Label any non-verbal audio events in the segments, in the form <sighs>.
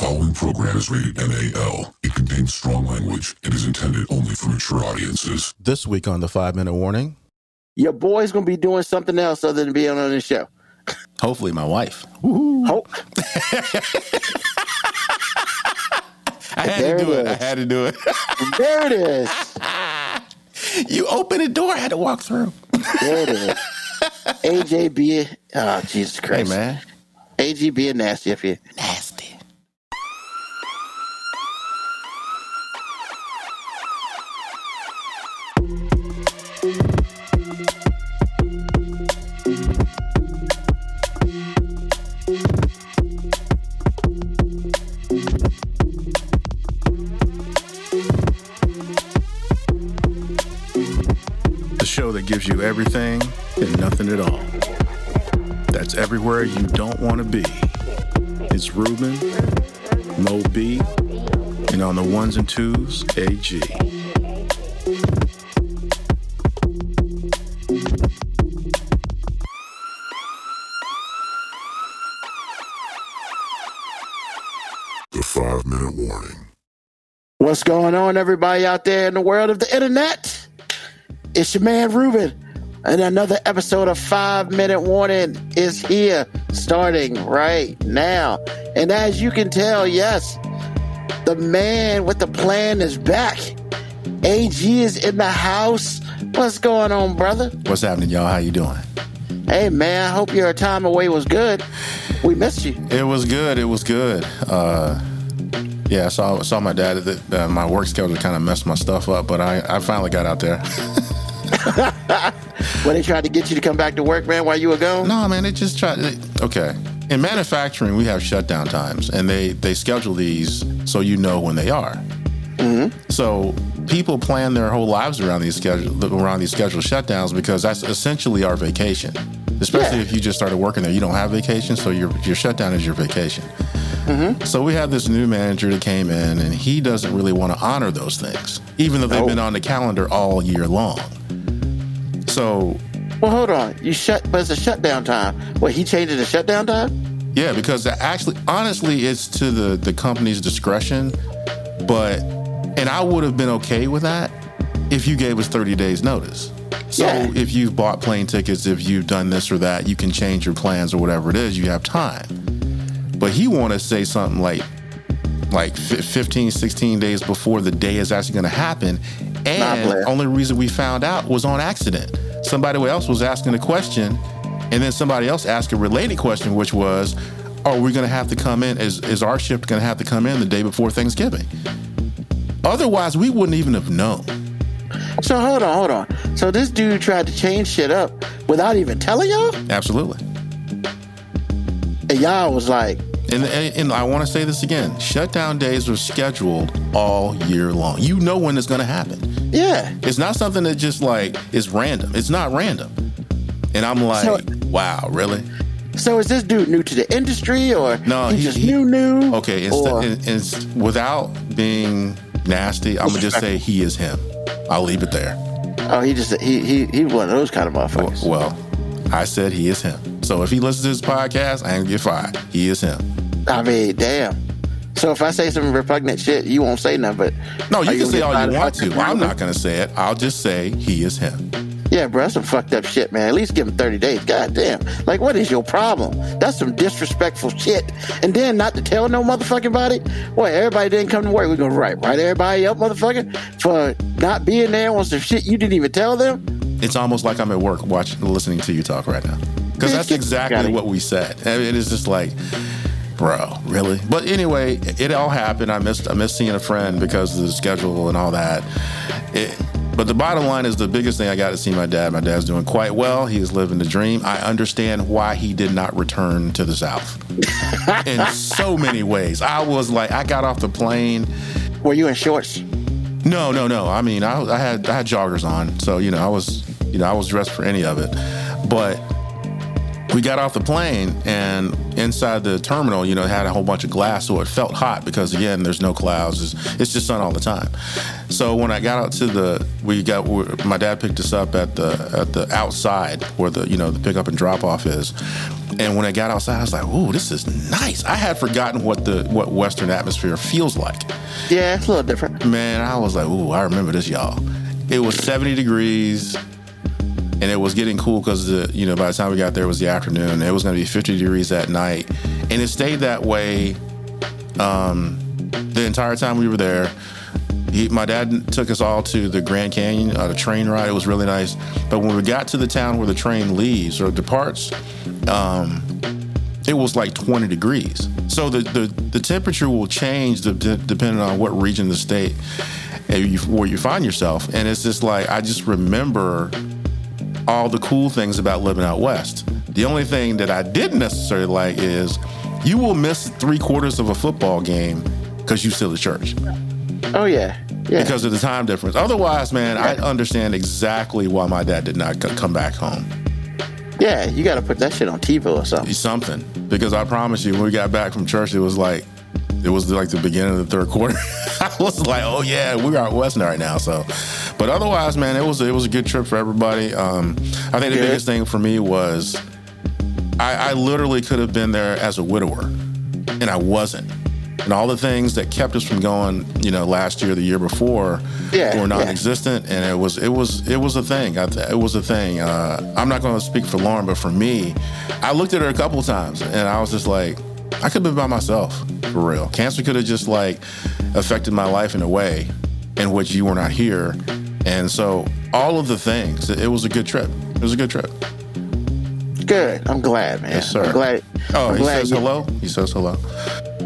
following program is rated NAL. It contains strong language and is intended only for mature audiences. This week on the five minute warning, Your boy's gonna be doing something else other than being on the show. hopefully my wife. Hope. <laughs> I had There to do it it. I had to do it. There it is. <laughs> you opened the door, I had to walk through. There it is. AJ being oh Jesus Hey Christ. man. AG being nasty up here. Show that gives you everything and nothing at all. That's everywhere you don't want to be. It's Ruben, Mo B, and on the ones and twos, AG. The five minute warning. What's going on, everybody out there in the world of the internet? It's your man Ruben, and another episode of Five Minute Warning is here, starting right now. And as you can tell, yes, the man with the plan is back. AG is in the house. What's going on, brother? What's happening, y'all? How you doing? Hey, man, I hope your time away was good. We missed you. It was good. It was good. Uh, yeah, I saw saw my dad. That uh, my work schedule kind of messed my stuff up, but I, I finally got out there. <laughs> <laughs> When they tried to get you to come back to work, man, while you were gone? no, man, they just tried. They, okay, in manufacturing, we have shutdown times, and they they schedule these so you know when they are. Mm-hmm. So people plan their whole lives around these schedule around these scheduled shutdowns because that's essentially our vacation. Especially Yeah. if you just started working there, you don't have vacation, so your your shutdown is your vacation. Mm-hmm. So we have this new manager that came in, and he doesn't really want to honor those things, even though they've No. been on the calendar all year long. So Well, hold on. You shut, but it's a shutdown time. What, he changed it to shutdown time? Yeah, because actually, honestly, it's to the the company's discretion. But and I would have been okay with that if you gave us 30 days notice. So Yeah. if you've bought plane tickets, if you've done this or that, you can change your plans or whatever it is. You have time. But he want to say something like like fi- 15, 16 days before the day is actually going to happen. And only reason we found out was on accident. Somebody else was asking a question, and then somebody else asked a related question, which was, "Are we going to have to come in? Is is our ship going to have to come in the day before Thanksgiving?" Otherwise, we wouldn't even have known. So hold on, hold on. So this dude tried to change shit up without even telling y'all? Absolutely. And y'all was like, And, and, I want to say this again: shutdown days are scheduled all year long. You know when it's going to happen. yeah. It's not something that just like is random. It's not random. And I'm like, So- wow, really? So is this dude new to the industry or No, he, he- just he- new new? Okay, Or- instead, in, in, without being nasty, I'm gonna just say he is him. I'll leave it there. oh, he just he he he one of those kind of motherfuckers. Well, I said he is him. So if he listens to this podcast, I ain't gonna get fired. He is him. I mean, damn. So if I say some repugnant shit, you won't say nothing. But No, you you can say all you want to. I'm not gonna say it. I'll just say he is him. yeah, bro, that's some fucked up shit, man. At least give him thirty days. God damn. Like, what is your problem? That's some disrespectful shit. And then not to tell no motherfucking body. What? Everybody didn't come to work. We're gonna write write everybody up, motherfucker, for not being there on some shit you didn't even tell them. It's almost like I'm at work watching, listening to you talk right now. Because that's <laughs> exactly what we said. I mean, it is just like, bro, really? But anyway, it all happened. I missed, I missed seeing a friend because of the schedule and all that. It, but the bottom line is the biggest thing I got to see my dad. My dad's doing quite well. He is living the dream. I understand why he did not return to the South <laughs> in so many ways. I was like, I got off the plane. Were you in shorts? No, no, no. I mean, I, I had I had joggers on, so you know, I was you know I was dressed for any of it. But we got off the plane, and inside the terminal, you know, it had a whole bunch of glass, so it felt hot because again, there's no clouds. It's, it's just sun all the time. So when I got out to the, we got my dad picked us up at the at the outside where the you know the pickup and drop off is, And when I got outside, I was like, "Ooh, this is nice." I had forgotten what the what Western atmosphere feels like. Yeah, it's a little different. Man, I was like, "Ooh, I remember this, y'all." It was 70 degrees, and it was getting cool because the you know by the time we got there it was the afternoon. It was going to be 50 degrees that night, and it stayed that way um, the entire time we were there. He, my dad took us all to the Grand Canyon, uh, the train ride. It was really nice. But when we got to the town where the train leaves or departs, um, it was like 20 degrees. So the, the, the temperature will change de- de- depending on what region of the state and you, where you find yourself. And it's just like, I just remember all the cool things about living out west. The only thing that I didn't necessarily like is you will miss three quarters of a football game because you still at church Oh yeah, yeah. because of the time difference. Otherwise, man, I understand exactly why my dad did not c- come back home. yeah, you got to put that shit on TiVo or something. Something because I promise you, when we got back from church, it was like it was like the beginning of the third quarter. <laughs> I was like, oh yeah, we're out west right now. So, but otherwise, man, it was it was a good trip for everybody. Um, I think the Good. biggest thing for me was I, I literally could have been there as a widower, and I wasn't. And all the things that kept us from going, you know, last year, the year before, Yeah, were non-existent, and it was it was it was a thing. I, th- it was a thing. Uh, I'm not going to speak for Lauren, but for me, I looked at her a couple times, and I was just like, I could have been by myself for real. Cancer could have just like affected my life in a way in which you were not here, and so all of the things. It was a good trip. It was a good trip. Good. I'm glad, man. Yes, sir. I'm glad. Oh, I'm he glad says you- hello. He says hello.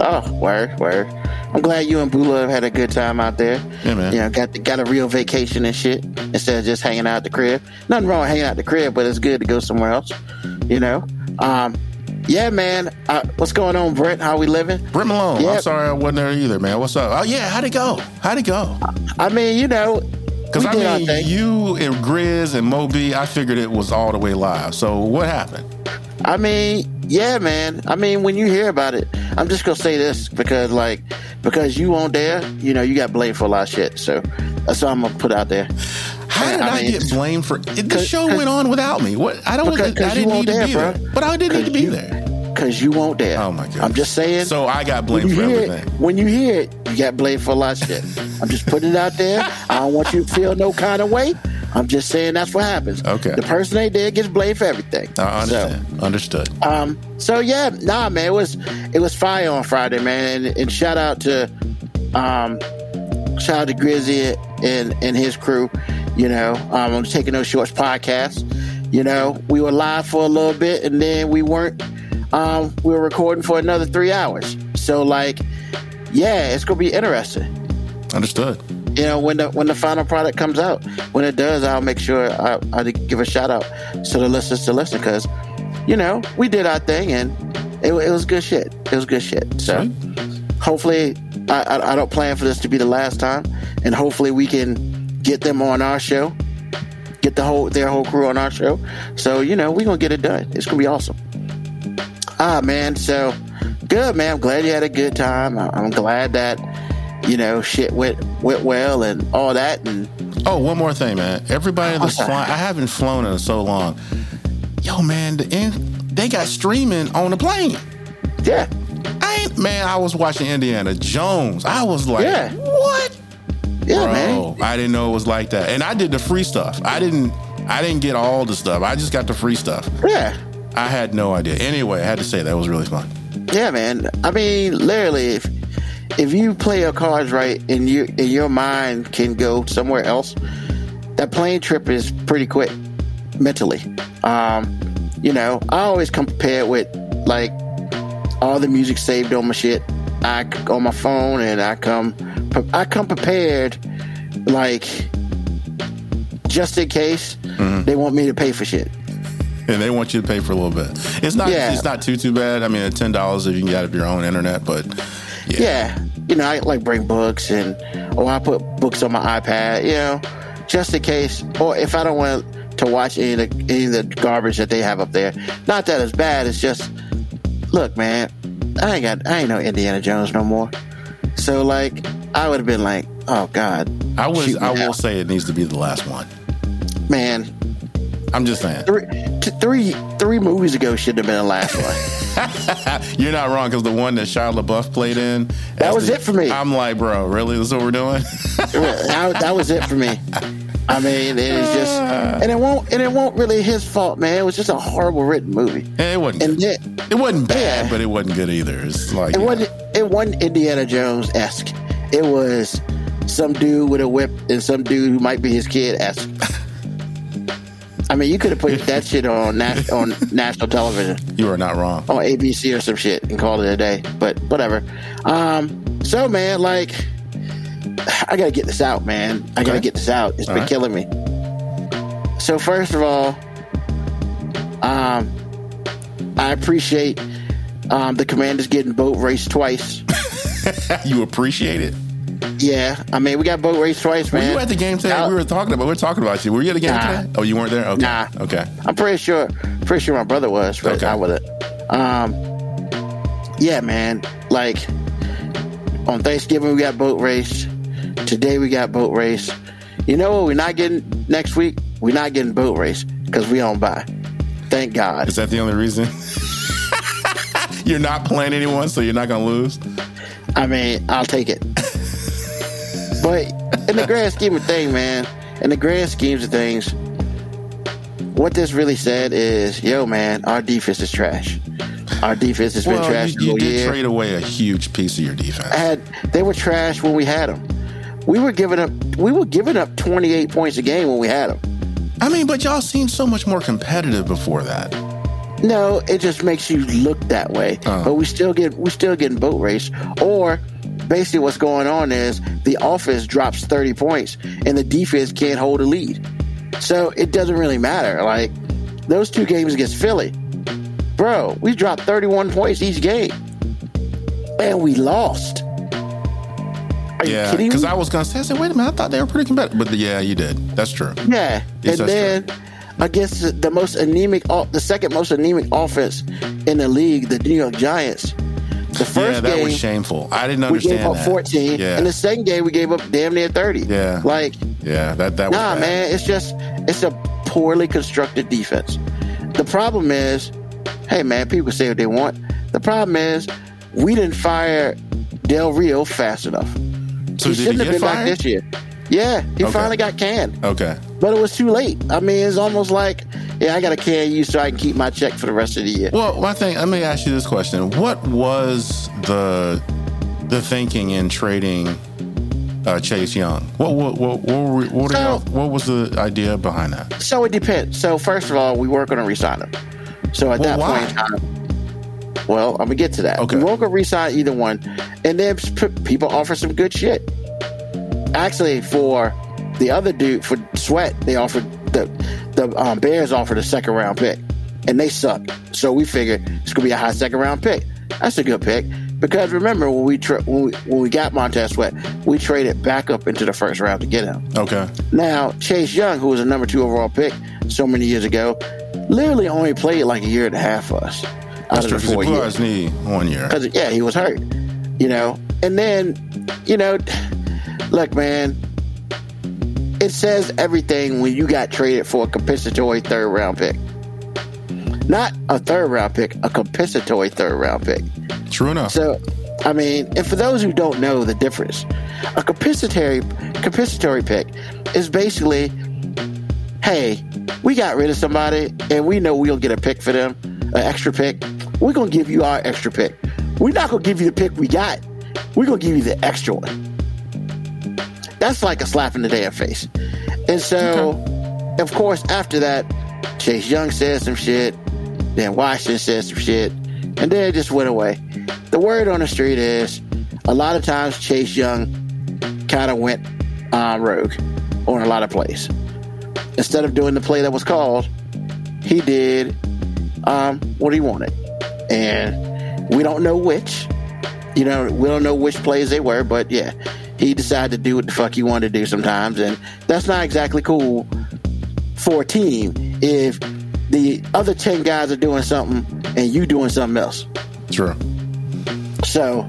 Oh, word, word. I'm glad you and Bula have had a good time out there. Yeah, man. You know, got got a real vacation and shit instead of just hanging out at the crib. Nothing wrong with hanging out at the crib, but it's good to go somewhere else. You know. Um, yeah, man. Uh, what's going on, Brent? How we living? Brent Malone. Yeah. I'm sorry I wasn't there either, man. What's up? Oh yeah, how'd it go? How'd it go? I mean, you know, Because I mean, you and Grizz and Moby, I figured it was all the way live. So what happened? I mean, yeah, man. I mean, when you hear about it, I'm just gonna say this because, like, because you weren't there, you know, you got blamed for a lot of shit. So that's all I'm gonna put out there. How did I I, mean, get blamed for it? The 'cause- show 'cause- went on without me. What? I don't. Because- 'cause I didn't need to there, be bro. there. But I didn't need to be there. Because you won't there. Oh my god! I'm just saying. So I got blamed for everything. it, when you hear it, you got blamed for a lot of shit. I'm just putting it out there. I don't want you to feel no kind of way. I'm just saying that's what happens. Okay. The person ain't there gets blamed for everything. I So, understand. Understood. um, so yeah, nah, man, it was it was fire on Friday, man, and, and shout out to um, shout out to Grizzy and and his crew. You know, um, on Taking No Shorts podcast. You know, we were live for a little bit, and then we weren't. Um, we were recording for another three hours. So like, yeah, it's gonna be interesting. Understood. You know, when the when the final product comes out, when it does, I'll make sure I, I give a shout out to the listeners to listen because, you know, we did our thing and it, it was good shit. It was good shit. So hopefully, I, I, I don't plan for this to be the last time, and hopefully we can get them on our show, get the whole their whole crew on our show. So you know, we're gonna get it done. It's gonna be awesome. Ah man, so good man. I'm glad you had a good time. I'm glad that you know shit went went well and all that and Oh, one more thing, man. Everybody that's that? flying, I haven't flown in so long. Yo, man, the in, they got streaming on the plane. yeah I ain't, man, I was watching Indiana Jones. I was like, Yeah. what? Yeah Bro, man I didn't know it was like that. And I did the free stuff. I didn't I didn't get all the stuff. I just got the free stuff. yeah I had no idea. Anyway, I had to say that was really fun. yeah man. I mean literally if if you play your cards right and you and your mind can go somewhere else, that plane trip is pretty quick mentally. Um, you know, I always compare it with like all the music saved on my shit. I on my phone and I come I come prepared like just in case mm-hmm. they want me to pay for shit. And they want you to pay for a little bit. It's not Yeah. it's not too too bad. I mean, at ten dollars if you can get it your own internet, but yeah. Yeah, you know, I like bring books and or I put books on my iPad, you know, just in case. Or if I don't want to watch any of the, any of the garbage that they have up there. Not that it's bad. It's just, look, man, I ain't got I ain't no Indiana Jones no more. So like, I would have been like, oh God, I was I will say it needs to be the last one. man. I'm just saying. Three, t- three three movies ago should have been the last one. <laughs> You're not wrong because the one that Shia LaBeouf played in. That was the- it for me. I'm like, bro, really? This is what we're doing? that, that was it for me. <laughs> I mean, it is just, and it won't, and it won't really his fault, man. It was just a horrible written movie, it wasn't. and good. then It wasn't bad, Yeah. but it wasn't good either. It's like it wasn't, it wasn't Indiana Jones esque. It was some dude with a whip and some dude who might be his kid esque. <laughs> I mean, you could have put that shit on nas- on <laughs> national television. you are not wrong. on ABC or some shit and call it a day. But whatever. Um, so man, like, I gotta get this out, man. I gotta get this out. It's All been right. killing me. So first of all, um, I appreciate um, the Commanders getting boat race twice. <laughs> you appreciate it. Yeah, I mean we got boat race twice, man. Were you at the game today? Now- we were talking about. We were talking about you. Were you at the game Nah. today? Oh, you weren't there. Okay. Nah. Okay. I'm pretty sure, pretty sure my brother was, but Okay. I wasn't. Um, yeah, man. Like on Thanksgiving we got boat race. Today we got boat race. You know what? We're not getting next week. We're not getting boat race because we don't buy. Thank God. Is that the only reason? <laughs> you're not playing anyone, so you're not gonna lose. I mean, I'll take it. but in the grand scheme of things, man, in the grand schemes of things, what this really said is, yo, man, our defense is trash. Our defense has been trash you, you did year. trade away a huge piece of your defense. I had they were trash when we had them. We were giving up we were giving up 28 points a game when we had them. I mean, but y'all seemed so much more competitive before that. No, it just makes you look that way. Oh. But we still get we still getting boat race. Or basically what's going on is the offense drops 30 points and the defense can't hold a lead. So it doesn't really matter. Like those two games against Philly. Bro, we dropped 31 points each game. And we lost. Are you Yeah, kidding because? I was gonna say, I said, wait a minute, I thought they were pretty competitive, but yeah, you did. That's true. Yeah, Yes, and then against the, most anemic, the second most anemic offense in the league, the New York Giants. The yeah, first that game was shameful. I didn't understand. we gave up that. 14, Yeah, and the second game we gave up damn near 30. Yeah. like yeah, that that was nah, man, it's just it's a poorly constructed defense. The problem is, hey man, people say what they want. The problem is we didn't fire Del Rio fast enough. So he shouldn't he have been back this year. Yeah, he Okay. finally got canned. Okay. But it was too late. I mean, it's almost like, yeah, I got to can you so I can keep my check for the rest of the year. Well, my thing. Let me ask you this question: What was the the thinking in trading uh, Chase Young? What what what what, were what, So- y'all, what was the idea behind that? So it depends. So first of all, we weren't going to resign him. So at Well, that why? point in time, well, I'm gonna get to that. Okay. We going to resign either one, and then people offer some good shit. Actually, for the other dude for Sweat, they offered the the um, Bears offered a second round pick, and they suck. So we figured it's gonna be a high second round pick. That's a good pick because remember when we tra- when we when we got Montez Sweat, we traded back up into the first round to get him. Okay. Now, Chase Young, who was a number two overall pick so many years ago, literally only played like a year and a half for us out That's of the 'cause he four years. his knee one year. Because, yeah, he was hurt, you know. And then, you know, look, man, it says everything when you got traded for a compensatory third round pick. Not a third round pick, a compensatory third round pick. True enough. So, I mean, and for those who don't know the difference, a compensatory compensatory pick is basically, hey, we got rid of somebody and we know we'll get a pick for them, an extra pick. We're gonna give you our extra pick. We're not gonna give you the pick we got. We're gonna give you the extra one. That's like a slap in the damn face. And so, of course, after that, Chase Young said some shit. Then Washington said some shit, and then it just went away. The word on the street is a lot of times Chase Young kind of went uh, rogue on a lot of plays. Instead of doing the play that was called, he did um, what he wanted, and we don't know which. You know, we don't know which plays they were, but yeah, he decided to do what the fuck he wanted to do sometimes, and that's not exactly cool for a team if the other 10 guys are doing something and you doing something else. True. So,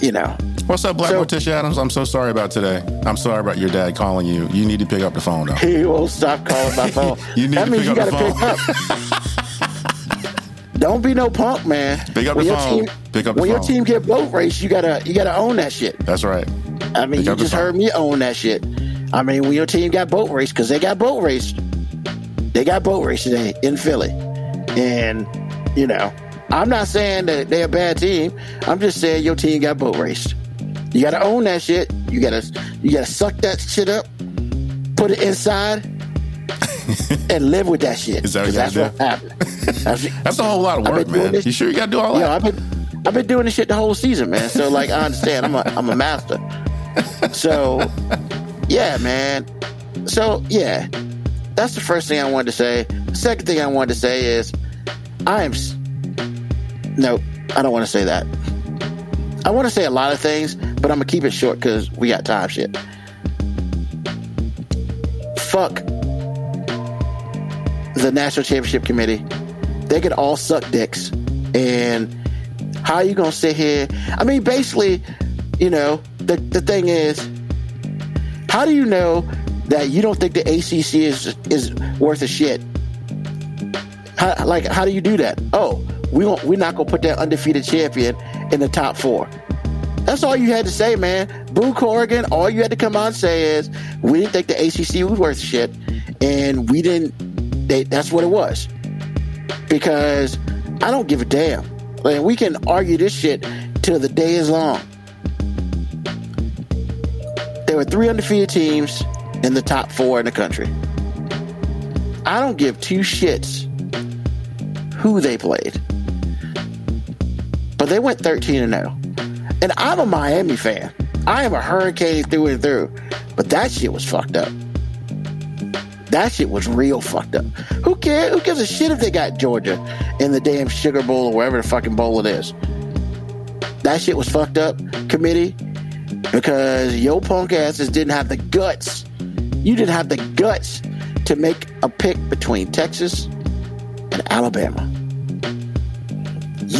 you know, What's up, Black So- Morticia Addams? I'm so sorry about today. I'm sorry about your dad calling you. You need to pick up the phone though. he won't stop calling my phone. <laughs> You need that to means pick you up gotta pick up. Don't be no punk, man. Pick up when the your phone. Team, Pick up the when your team get boat race, you gotta you gotta own that shit. That's right. I mean, Pick you just heard me own that shit. I mean, when your team got boat race, because they got boat race, they got boat race today in Philly, and you know, I'm not saying that they're a bad team. I'm just saying your team got boat raced. You gotta own that shit. You gotta you gotta suck that shit up, put it inside, <laughs> and live with that shit. Is that what that's what happened. <laughs> That's, a whole lot of work, man. this- You sure you got to do all that? I've been I've been doing this shit the whole season, man. So like I understand. I'm a I'm a master. So yeah, man. So yeah. That's the first thing I wanted to say. The second thing I wanted to say is I am s- No, I don't want to say that. I want to say a lot of things, but I'm gonna keep it short because we got time shit. Fuck the national championship committee. They could all suck dicks. And how are you gonna sit here? I mean, basically, you know, the the thing is, how do you know that you don't think the ACC is is worth a shit? How, like, how do you do that? Oh, we won't, we're not gonna put that undefeated champion in the top four. That's all you had to say, man. Boo Corrigan, all you had to come out and say is we didn't think the ACC was worth shit, and we didn't. They, that's what it was. Because I don't give a damn. Like we can argue this shit till the day is long. There were three undefeated teams in the top four in the country. I don't give two shits who they played. But they went 13 and 0. And I'm a Miami fan. I am a hurricane through and through. But that shit was fucked up. That shit was real fucked up. Who cares? Who gives a shit if they got Georgia in the damn Sugar Bowl or wherever the fucking bowl it is? That shit was fucked up, committee, because yo punk asses didn't have the guts. You didn't have the guts to make a pick between Texas and Alabama.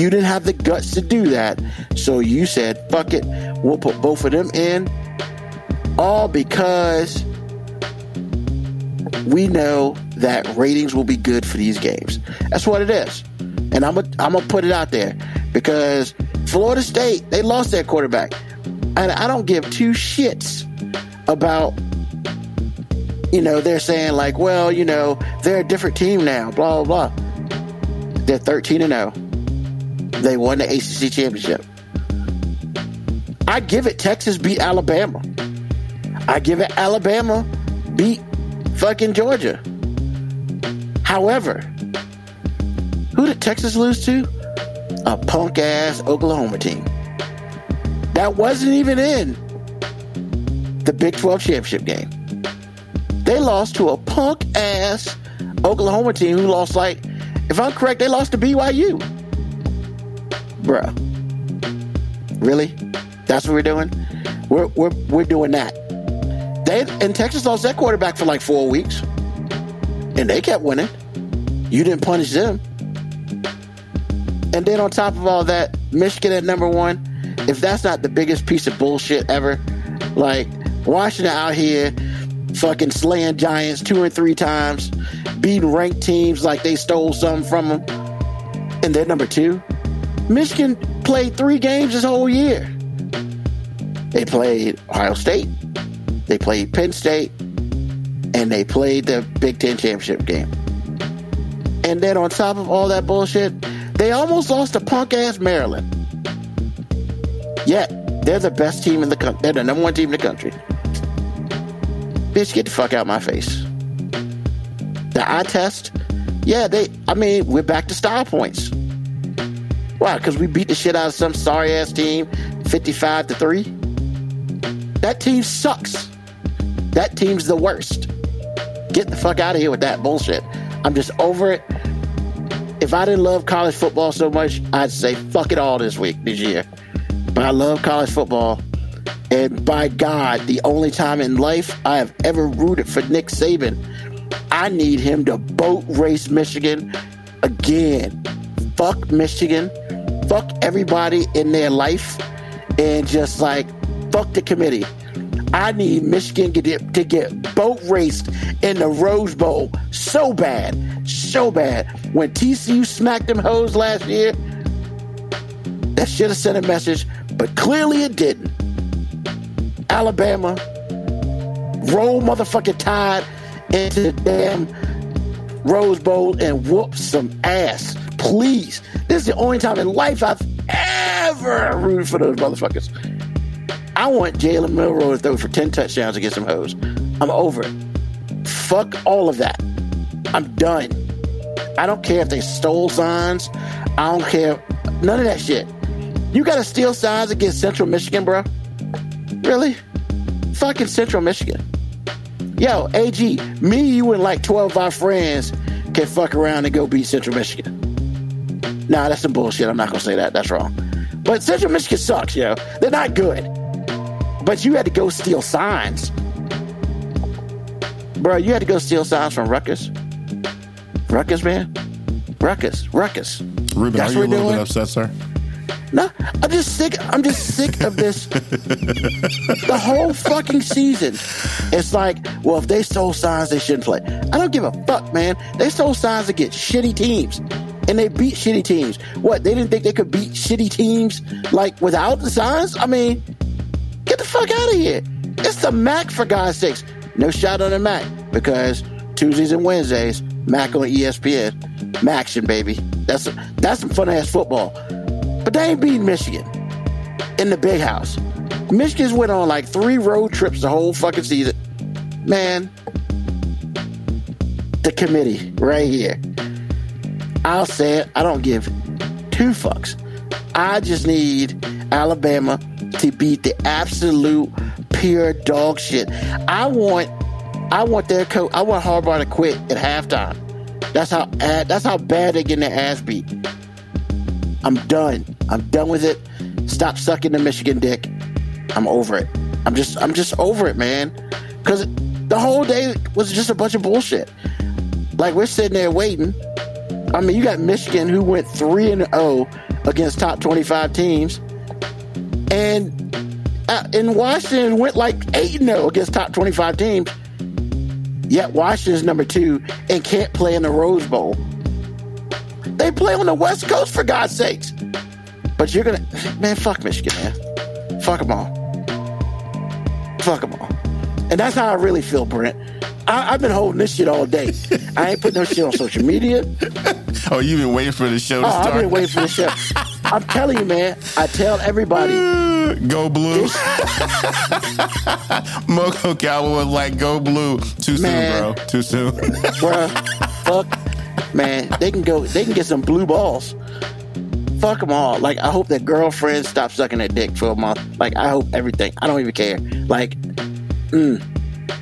You didn't have the guts to do that, so you said, fuck it, we'll put both of them in, all because we know that ratings will be good for these games. That's what it is. And I'm going I'm to put it out there because Florida State, they lost their quarterback. And I don't give two shits about, you know, they're saying like, well, you know, they're a different team now, blah, blah, blah. They're 13 and 0. They won the ACC championship. I give it Texas beat Alabama. I give it Alabama beat fucking Georgia. However, who did Texas lose to? A punk ass Oklahoma team. That wasn't even in the Big 12 championship game. They lost to a punk ass Oklahoma team who lost like, if I'm correct, they lost to BYU. Bruh. Really? That's what we're doing? We're, we're, we're doing that. They and Texas lost their quarterback for like four weeks, and they kept winning. You didn't punish them. And then on top of all that, Michigan at number one. If that's not the biggest piece of bullshit ever, like Washington out here fucking slaying giants two and three times, beating ranked teams like they stole something from them, and they're number two. Michigan played three games this whole year. They played Ohio State, they played Penn State, and they played the Big Ten championship game. And then on top of all that bullshit, they almost lost to punk ass Maryland. Yet they're the best team in the country. They're the number one team in the country. Bitch, get the fuck out my face. The eye test, yeah, they. I mean, we're back to style points. Why? Because we beat the shit out of some sorry ass team, fifty-five to three. That team sucks. That team's the worst. Get the fuck out of here with that bullshit. I'm just over it. If I didn't love college football so much, I'd say fuck it all this week, this year. But I love college football. And by God, the only time in life I have ever rooted for Nick Saban, I need him to boat race Michigan again. Fuck Michigan. Fuck everybody in their life and just like fuck the committee. I need Michigan to get, to get boat raced in the Rose Bowl so bad, so bad. When TCU smacked them hoes last year, that should have sent a message, but clearly it didn't. Alabama, roll motherfucking tide into the damn Rose Bowl and whoop some ass. Please. This is the only time in life I've ever rooted for those motherfuckers. I want Jalen Milroe to throw for 10 touchdowns against some hoes. I'm over it. Fuck all of that. I'm done. I don't care if they stole signs. I don't care. None of that shit. You got to steal signs against Central Michigan, bro? Really? Fucking Central Michigan. Yo, AG, me, you, and like 12 of our friends can fuck around and go beat Central Michigan. Nah, that's some bullshit. I'm not going to say that. That's wrong. But Central Michigan sucks, yo. They're not good. But you had to go steal signs. Bro, you had to go steal signs from Ruckus. Ruckus, man. Ruckus. Ruckus. Ruben, That's are you a little bit upset, sir? No, I'm just sick. I'm just sick of this. <laughs> the whole fucking season. It's like, well, if they stole signs, they shouldn't play. I don't give a fuck, man. They stole signs against shitty teams. And they beat shitty teams. What, they didn't think they could beat shitty teams like without the signs? I mean, get the fuck out of here. It's the MAC for God's sakes. No shot on the MAC because Tuesdays and Wednesdays, MAC on ESPN. MACtion, baby. That's that's some fun ass football. But they ain't beating Michigan in the big house. Michigan's went on like three road trips the whole fucking season. Man, the committee right here. I'll say it. I don't give two fucks. I just need Alabama to beat the absolute pure dog shit. I want, I want their coach. I want Harbaugh to quit at halftime. That's how. That's how bad they're getting their ass beat. I'm done. I'm done with it. Stop sucking the Michigan dick. I'm over it. I'm just I'm just over it, man. Cause the whole day was just a bunch of bullshit. Like we're sitting there waiting. I mean, you got Michigan who went 3 and 0 against top 25 teams. And uh, in Washington went like 8 and 0 against top 25 teams. Yet Washington's number 2 and can't play in the Rose Bowl. They play on the West Coast for God's sakes. But you're gonna, man, fuck Michigan, man. Fuck them all. Fuck them all. And that's how I really feel, Brent. I, I've been holding this shit all day. I ain't putting no shit on social media. Oh, you've been waiting for the show to Oh, I've been waiting for the show. I'm telling you, man. I tell everybody, <laughs> Go blue. <laughs> Moco Cowboy was like, go blue. Too soon, bro. Too soon. <laughs> bruh, fuck, man. They can go. They can get some blue balls. Fuck them all. Like I hope that girlfriend stops sucking that dick for a month. Like I hope everything. I don't even care. Like, mm,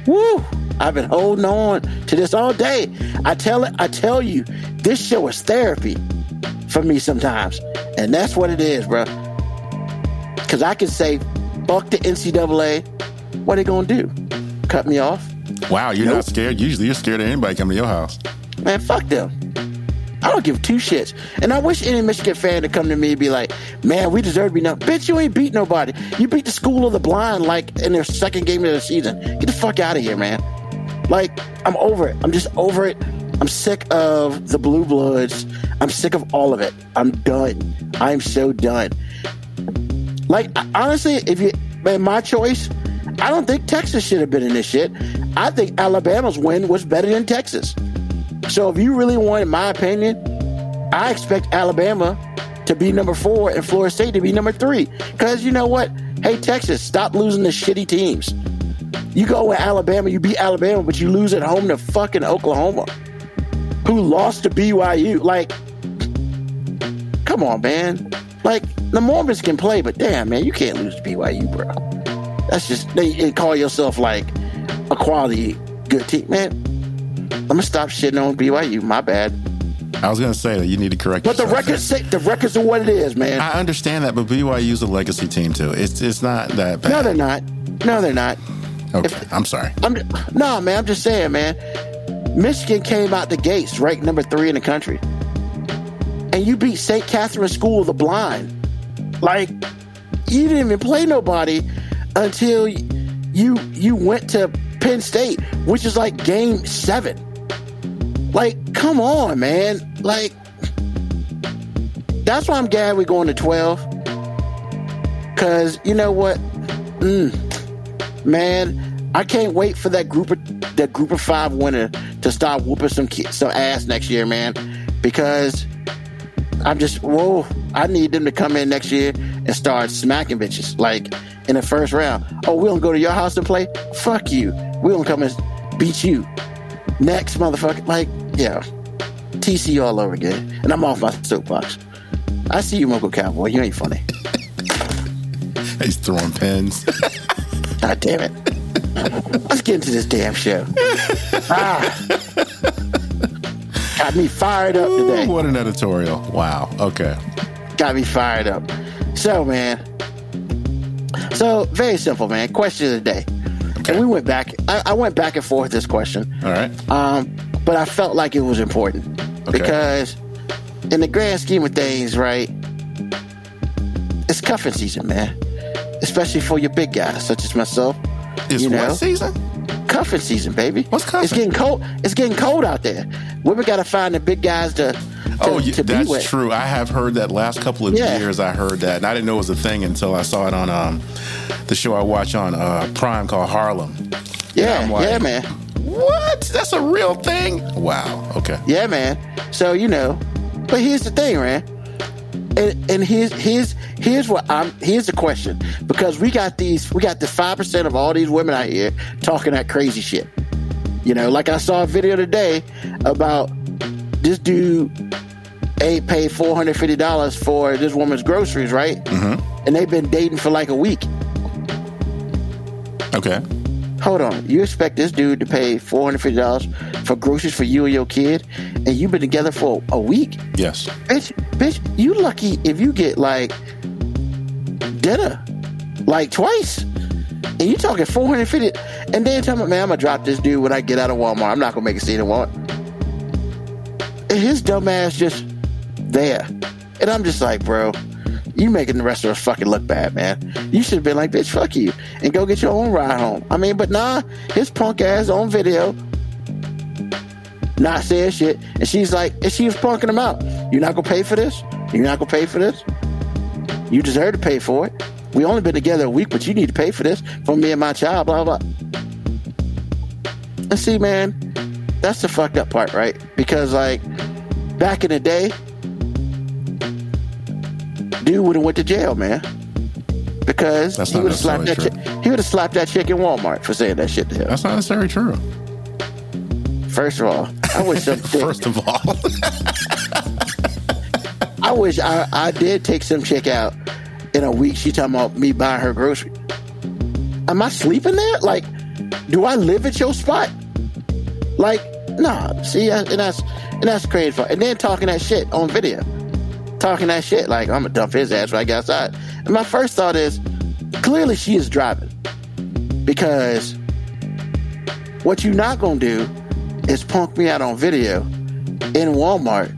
woo. I've been holding on to this all day. I tell it. I tell you, this show is therapy for me sometimes, and that's what it is, bro. Because I can say, fuck the NCAA. What are they gonna do? Cut me off? wow, you're Nope. not scared? Usually you're scared of anybody coming to your house. Man, fuck them. I don't give two shits. And I wish any Michigan fan to come to me and be like, man, we deserve to be number. Bitch, you ain't beat nobody. You beat the school of the blind like in their second game of the season. Get the fuck out of here, man. Like, I'm over it. I'm just over it. I'm sick of the blue bloods. I'm sick of all of it. I'm done. I'm so done. Like, honestly, if you, man, my choice, I don't think Texas should have been in this shit. I think Alabama's win was better than Texas. So if you really want, my opinion, I expect Alabama to be number four and Florida State to be number three. Because you know what? Hey, Texas, stop losing to shitty teams. You go with Alabama, you beat Alabama, but you lose at home to fucking Oklahoma, who lost to BYU. Like, come on, man. Like, the Mormons can play, but damn, man, you can't lose to BYU, bro. That's just, they, they call yourself like a quality good team. Man, I'm gonna stop shitting on BYU. My bad. I was gonna say that you need to correct. But the records say the records are what it is, man. I understand that, but BYU's a legacy team too. It's it's not that bad. no, they're not. No, they're not. Okay, I'm sorry. I'm no, man. I'm just saying, man. Michigan came out the gates ranked number three in the country, and you beat St. Catherine School of the Blind. Like, you didn't even play nobody until you you went to Penn State, which is like game seven. Like, come on, man. Like, that's why I'm glad we're going to 12. Cause you know what? Mm, man, I can't wait for that group of that group of five winner to start whooping some some ass next year, man. Because I'm just whoa, I need them to come in next year and start smacking bitches like in the first round. Oh, we don't go to your house and play? Fuck you. We don't come and beat you. Next, motherfucker. Like, yeah. TC all over again. And I'm off my soapbox. I see you, Uncle Cowboy. You ain't funny. <laughs> He's throwing pins. <laughs> God damn it. Let's get into this damn show. <laughs> ah. Got me fired up today. What an editorial. Wow. Okay. Got me fired up. So, man. So, very simple, man. Question of the day. Okay. And we went back. I, I went back and forth this question. All right. Um, but I felt like it was important Okay. because, in the grand scheme of things, right, it's cuffing season, man. Especially for your big guys such as myself. It's you know, what season? Cuffing season, baby. What's cuffing? It's getting cold. It's getting cold out there. Women got to find the big guys to, to, Oh, yeah, to that's true. I have heard that last couple of Yeah. years. I heard that, and I didn't know it was a thing until I saw it on um, the show I watch on uh, Prime called Harlem. Yeah, like- yeah, man. What? That's a real thing? Wow. Okay. Yeah, man. So you know, but here's the thing, man. And and here's here's here's what I'm here's the question because we got these we got the five percent of all these women out here talking that crazy shit. You know, like I saw a video today about this dude a paid four hundred fifty dollars for this woman's groceries, right? Mm-hmm. And they've been dating for like a week. Okay. Hold on, you expect this dude to pay four hundred fifty dollars for groceries for you and your kid, and you've been together for a week? Yes. Bitch, bitch, you lucky if you get like dinner, like twice. And you talking 450 and then tell me, man, I'm gonna drop this dude when I get out of Walmart. I'm not gonna make a scene in Walmart. And his dumb ass just there. And I'm just like, bro, you making the rest of us fucking look bad, man. You should have been like, bitch, fuck you. And go get your own ride home. I mean, but nah, his punk ass on video not saying shit. And she's like, and she was punking him out. You're not gonna pay for this? You're not gonna pay for this? You deserve to pay for it. We only been together a week, but you need to pay for this for me and my child, blah blah. And see, man, that's the fucked up part, right? Because like back in the day, dude would have went to jail, man. Because That's he would have slapped that chick. He would have slapped that chick in Walmart for saying that shit to him. That's not necessarily true. First of all, I wish some <laughs> First of all, <laughs> I wish I, I did take some chick out in a week. She talking about me buying her grocery. Am I sleeping there? Like, do I live at your spot? Like, nah. See, and that's and that's crazy. And then talking that shit on video, talking that shit like I'm gonna dump his ass get outside. And my first thought is, clearly she is driving because what you're not gonna do is punk me out on video in Walmart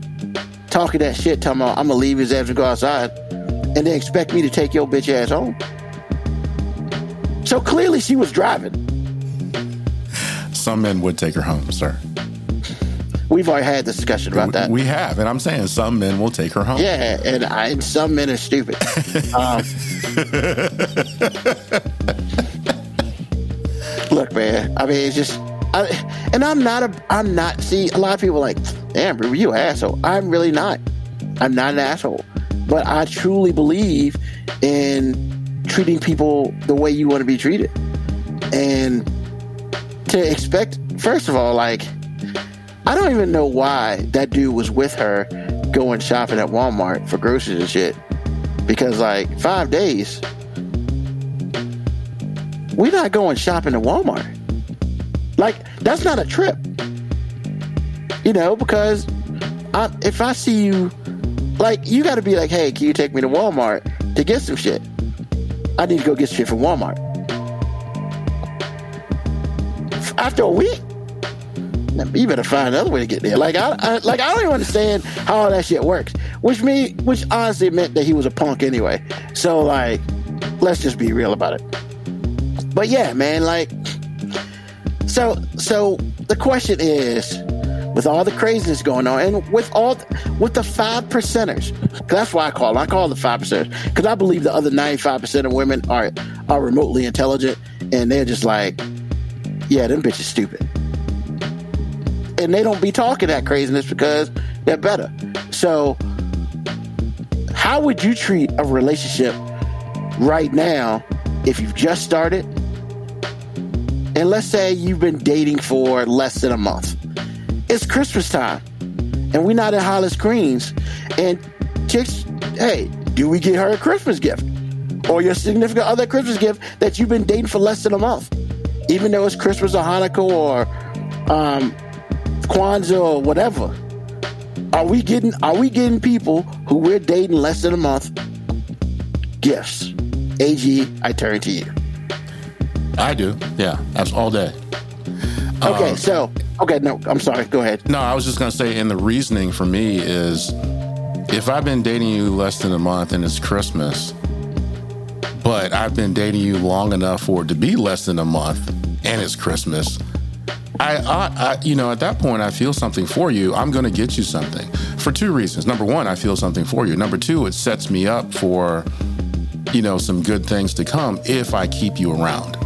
talking that shit, talking about I'm gonna leave his ass and go outside, and then expect me to take your bitch ass home. So clearly she was driving. some men would take her home, sir. We've already had this discussion about that. We have, and I'm saying some men will take her home. yeah, and, I, and some men are stupid. <laughs> um, look, man. I mean, it's just, I, and I'm not a, I'm not. See, a lot of people are like, damn, bro, you an asshole. I'm really not. I'm not an asshole, but I truly believe in treating people the way you want to be treated, and to expect. First of all, like, I don't even know why that dude was with her going shopping at Walmart for groceries and shit. Because like five days, we're not going shopping at Walmart. Like that's not a trip. You know, because I, if I see you, like you got to be like, hey, can you take me to Walmart to get some shit? I need to go get shit from Walmart. After a week, you better find another way to get there. Like I, I like I don't even understand how all that shit works. Which me, which honestly meant that he was a punk anyway. So like, Let's just be real about it. But yeah, man, like so so the question is with all the craziness going on and with all with the five percenters that's why i call them. i call the five percenters because i believe the other 95% of women are are remotely intelligent and they're just like yeah them bitches stupid and they don't be talking that craziness because they're better. So how would you treat a relationship right now if you've just started? And let's say you've been dating for less than a month. It's Christmas time, and we're not in Hollis Greens. And chicks, hey, do we get her a Christmas gift? Or your significant other Christmas gift that you've been dating for less than a month, even though it's Christmas or Hanukkah or um, Kwanzaa or whatever? Are we getting are we getting people who we're dating less than a month gifts? Ag, I turn to you. I do. Yeah, that's all day. Okay, um, so Okay, no, I'm sorry. Go ahead. No, I was just going to say, and the reasoning for me is if I've been dating you less than a month and it's Christmas, but I've been dating you long enough for it to be less than a month and it's Christmas, I, I, I you know, at that point, I feel something for you. I'm going to get you something for two reasons. Number one, I feel something for you. Number two, it sets me up for, you know, some good things to come if I keep you around.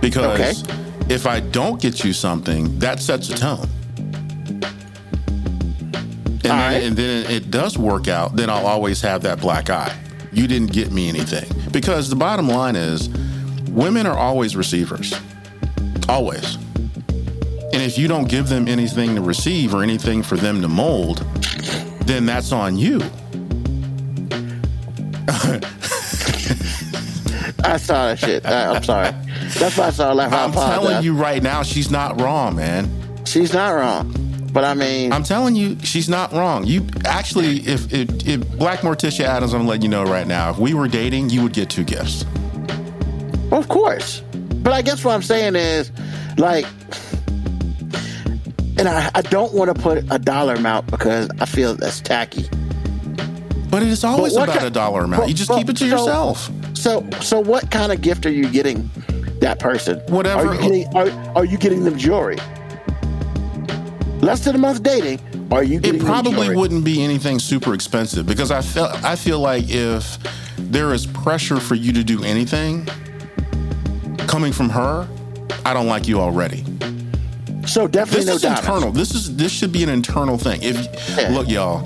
Because. Okay if I don't get you something, that sets a tone. And then, right. and then it does work out, then I'll always have that black eye. You didn't get me anything. Because the bottom line is, women are always receivers. Always. And if you don't give them anything to receive or anything for them to mold, then that's on you. I saw that shit. I, I'm sorry. That's why I saw laugh. I'm telling you right now, she's not wrong, man. She's not wrong. But I mean, I'm telling you, she's not wrong. You actually, if, if, if Black Morticia Addams, I'm letting you know right now, if we were dating, you would get two gifts. Of course. But I guess what I'm saying is, like, and I, I don't want to put a dollar amount because I feel that's tacky. But it is always about a dollar amount. But, you just but, keep it to so, yourself. So, so what kind of gift are you getting that person? Whatever. Are you getting, are, are you getting them jewelry? Less than a month dating. Are you getting? It probably wouldn't be anything super expensive because I feel I feel like if there is pressure for you to do anything coming from her, I don't like you already. So definitely this no is internal. This is this should be an internal thing. If yeah. look, y'all,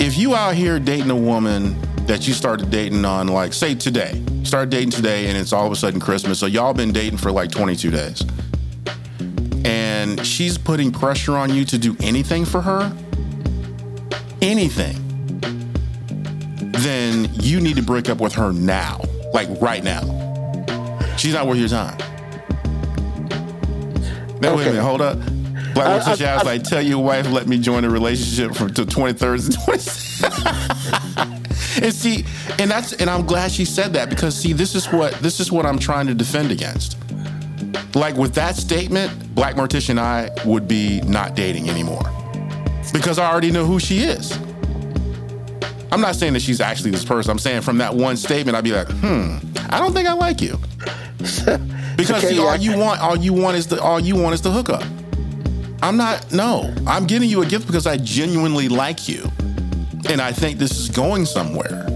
if you out here dating a woman that you started dating on, like, say today, start dating today, and it's all of a sudden Christmas. So y'all been dating for like 22 days. And she's putting pressure on you to do anything for her, anything, then you need to break up with her now, like right now. She's not worth your time. Now, okay. wait a minute, hold up. Black I, I, I, I tell your wife, let me join the relationship from the 23rd and 26th. and see, and that's and I'm glad she said that because see, this is what this is what I'm trying to defend against. Like with that statement, Black Morticia and I would be not dating anymore. Because I already know who she is. I'm not saying that she's actually this person. I'm saying from that one statement, I'd be like, hmm, I don't think I like you. <laughs> because okay, see, all you want, all you want is the all you want is the hookup. I'm not no. I'm giving you a gift because I genuinely like you. And I think this is going somewhere.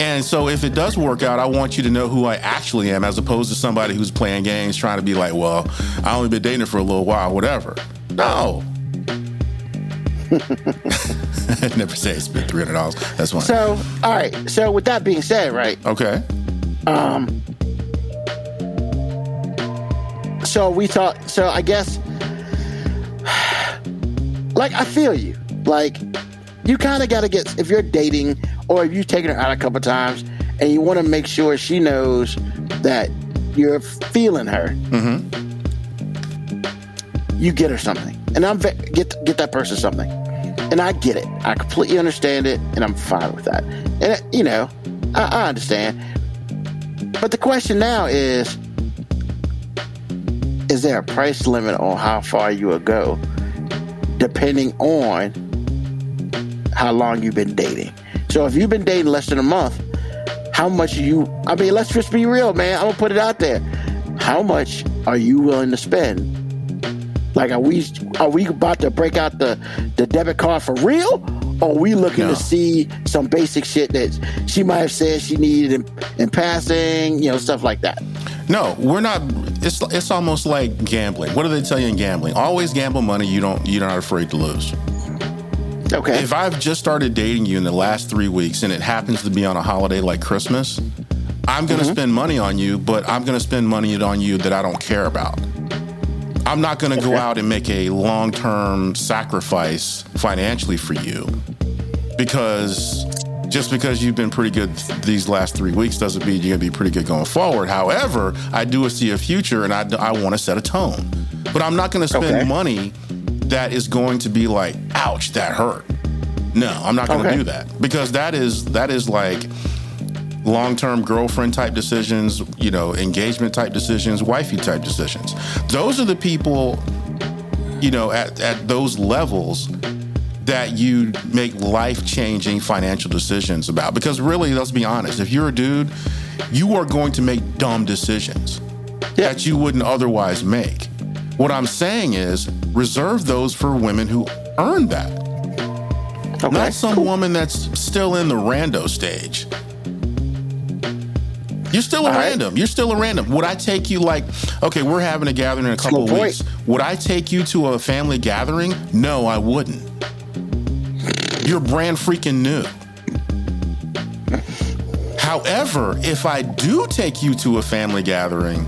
And so if it does work out, I want you to know who I actually am as opposed to somebody who's playing games trying to be like, well, I only been dating for a little while, whatever. No. <laughs> Never say it's been three hundred dollars. That's one. So, all right. So, with that being said, right? Okay. Um. So we talk. So I guess, <sighs> like, I feel you. Like, you kind of got to get, if you're dating or if you've taken her out a couple times and you want to make sure she knows that you're feeling her, mm-hmm. you get her something. And I'm get get that person something. And I get it. I completely understand it, and I'm fine with that. And you know, I, I understand. But the question now is: Is there a price limit on how far you will go, depending on how long you've been dating. So if you've been dating less than a month, how much are you? I mean, let's just be real, man. I'm gonna put it out there. How much are you willing to spend? Like, are we are we about to break out the the debit card for real? Or are we looking No. to see some basic shit that she might have said she needed in, in passing, you know, stuff like that? No, we're not. It's it's almost like gambling. What do they tell you in gambling? Always gamble money you don't you're not afraid to lose. Okay. If I've just started dating you in the last three weeks and it happens to be on a holiday like Christmas, I'm going to mm-hmm. spend money on you, but I'm going to spend money on you that I don't care about. I'm not going to go out and make a long term sacrifice financially for you because just because you've been pretty good these last three weeks doesn't mean you're going to be pretty good going forward. However, I do see a future and I, I want to set a tone. But I'm not going to spend Okay. money that is going to be like, ouch, that hurt. No, I'm not going to Okay. do that because that is that is like long-term girlfriend type decisions, you know, engagement type decisions, wifey type decisions. Those are the people, you know, at, at those levels that you make life-changing financial decisions about. Because really, let's be honest, if you're a dude, you are going to make dumb decisions Yeah. that you wouldn't otherwise make. What I'm saying is reserve those for women who earn that. okay. Not some woman that's still in the rando stage. You're still a All right. random. You're still a random. Would I take you like, okay, we're having a gathering in a couple of weeks. Would I take you to a family gathering? No, I wouldn't. You're brand freaking new. However, if I do take you to a family gathering,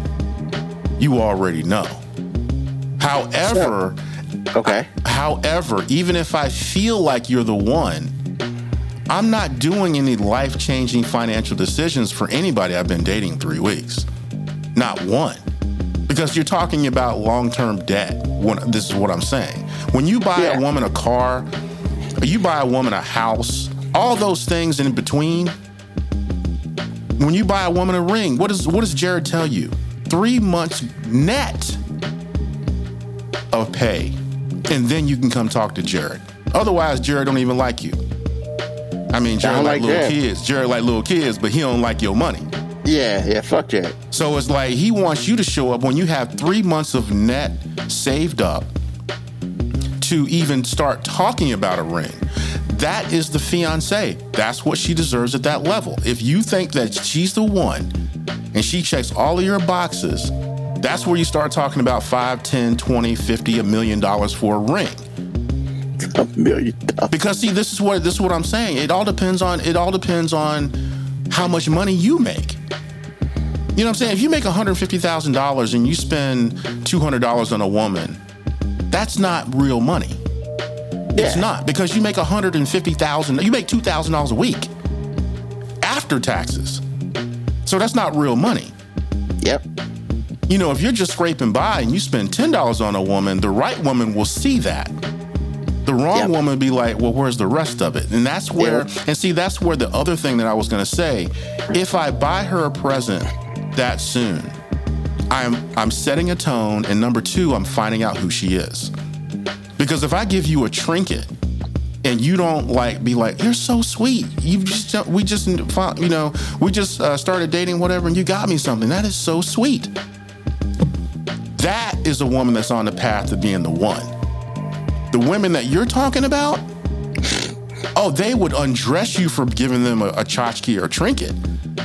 you already know. However, okay. However, even if I feel like you're the one, I'm not doing any life changing financial decisions for anybody I've been dating three weeks. Not one. Because you're talking about long term debt. When, this is what I'm saying. When you buy Yeah. a woman a car, or you buy a woman a house, all those things in between, when you buy a woman a ring, what, is, what does Jared tell you? Three months net of pay, and then you can come talk to Jared. Otherwise, Jared don't even like you. I mean, Jared don't like, like little kids. Jared like little kids, but he don't like your money. Yeah, yeah, fuck that. So it's like he wants you to show up when you have three months of net saved up to even start talking about a ring. That is the fiance. That's what she deserves at that level. If you think that she's the one and she checks all of your boxes, that's where you start talking about 5, 10, 20, 50, a million dollars for a ring. A million dollars. Because see, this is what this is what I'm saying. It all depends on it all depends on how much money you make. You know what I'm saying? If you make $150,000 and you spend $200 on a woman, that's not real money. It's not because you make 150,000, you make $2,000 a week after taxes. So that's not real money. Yep. You know, if you're just scraping by and you spend $10 on a woman, the right woman will see that. The wrong Yep. woman be like, well, where's the rest of it? And that's where, Yeah. and see, that's where the other thing that I was going to say, if I buy her a present that soon, I'm I'm setting a tone, and number two, I'm finding out who she is. Because if I give you a trinket and you don't like be like, you're so sweet, you just we just you know we just uh, started dating, whatever, and you got me something. That is so sweet. That is a woman that's on the path to being the one. The women that you're talking about, oh, they would undress you for giving them a, a tchotchke or trinket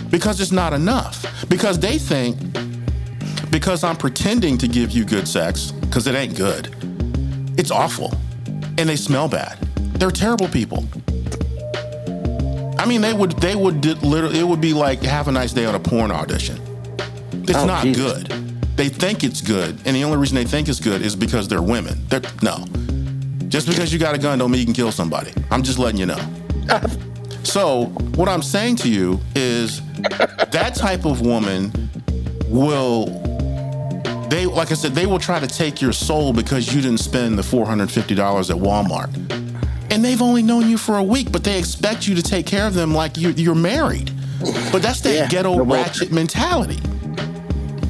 because it's not enough. Because they think, because I'm pretending to give you good sex, because it ain't good, it's awful. And they smell bad. They're terrible people. I mean, they would, they would literally, it would be like have a nice day on a porn audition. It's Oh, not good. They think it's good, and the only reason they think it's good is because they're women. They're, no, just because you got a gun don't mean you can kill somebody. I'm just letting you know. <laughs> So what I'm saying to you is that type of woman will they like I said they will try to take your soul because you didn't spend the $450 at Walmart. And they've only known you for a week, but they expect you to take care of them like you, you're married. But that's that Yeah, ghetto ratchet mentality.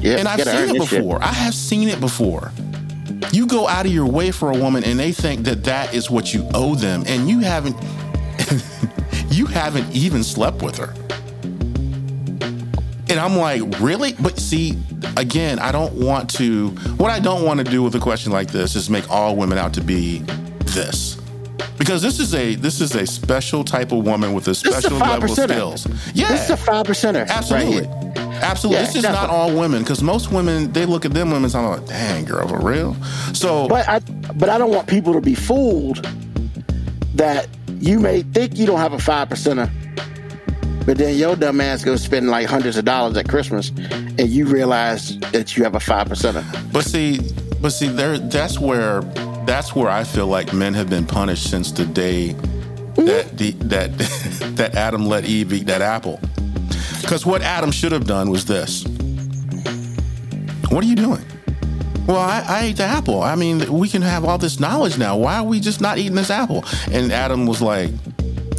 Yeah. And I've seen it your shit. before. I have seen it before. You go out of your way for a woman and they think that that is what you owe them. And you haven't, <laughs> you haven't even slept with her. And I'm like, really? But see, again, I don't want to. What I don't want to do with a question like this is make all women out to be this, because this is a this is a special type of woman with a is a special level of skills. Yeah, This is a five percenter. absolutely. Right. Absolutely. Yeah, this is not all women because most women they look at them women and I'm like, dang girl, for real. So But I but I don't want people to be fooled that you may think you don't have a five percenter, but then your dumb ass goes spend like hundreds of dollars at Christmas and you realize that you have a five percenter. But see, but see, there. That's where, that's where I feel like men have been punished since the day mm-hmm. that the that <laughs> that Adam let Eve eat that apple. Because what Adam should have done was this. What are you doing? Well, I, I ate the apple. I mean, we can have all this knowledge now. Why are we just not eating this apple? And Adam was like,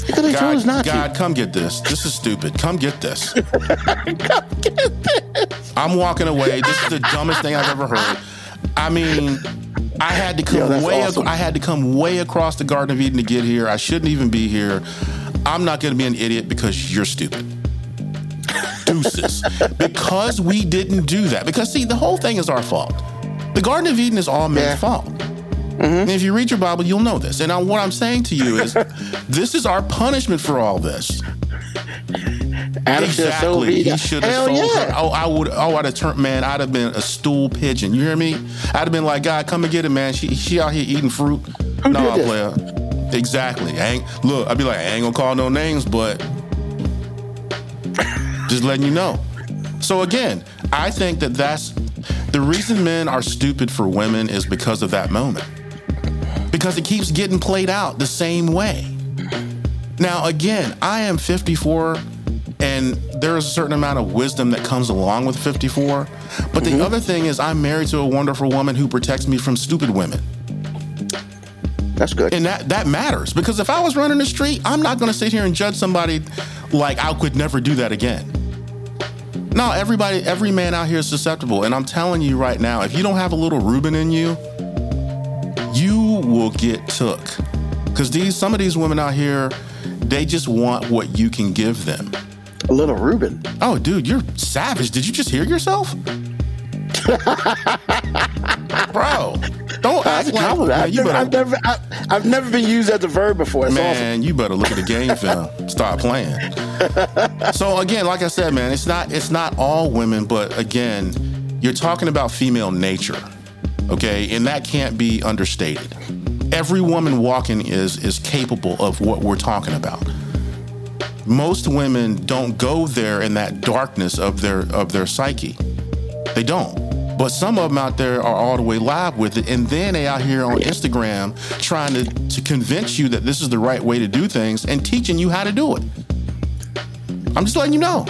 Because they told us God, not God, come get this. This is stupid. Come get this. <laughs> to. Get this. I'm walking away. This is the dumbest thing I've ever heard. I mean, I had to come Yo, way. awesome. I had to come way across the Garden of Eden to get here. I shouldn't even be here. I'm not going to be an idiot because you're stupid. Deuces. because we didn't do that. Because see, the whole thing is our fault. The Garden of Eden is all men's Yeah. fault. And if you read your Bible, you'll know this. And I, what I'm saying to you is, <laughs> this is our punishment for all this. Adam should have sold Exactly. He should have sold yeah. her. Oh, I would. Oh, I'd have turned. Man, I'd have been a stool pigeon. You hear me? I'd have been like, God, come and get it, man. She she out here eating fruit. Who no, this? player. Exactly. I ain't, look, I'd be like, I ain't gonna call no names, but just letting you know. So again, I think that that's the reason men are stupid for women is because of that moment. Because it keeps getting played out the same way. Now, again, I am 54, and there is a certain amount of wisdom that comes along with 54. But the mm-hmm. other thing is, I'm married to a wonderful woman who protects me from stupid women. That's good. And that, that matters because if I was running the street, I'm not going to sit here and judge somebody like I could never do that again. No, everybody, every man out here is susceptible. And I'm telling you right now, if you don't have a little Reuben in you, you will get took. Because these some of these women out here, they just want what you can give them. a little Reuben. Oh, dude, you're savage. Did you just hear yourself? <laughs> Bro, don't act like. I've, you never, I've, better, never, I, I've never been used as a verb before. It's awesome. man, you better look at the game film. Stop playing. <laughs> So again, like I said, man, it's not it's not all women, but again, you're talking about female nature, okay, and that can't be understated. Every woman walking is is capable of what we're talking about. Most women don't go there in that darkness of their of their psyche. They don't. But some of them out there are all the way live with it, and then they out here on Instagram trying to, to convince you that this is the right way to do things and teaching you how to do it. I'm just letting you know.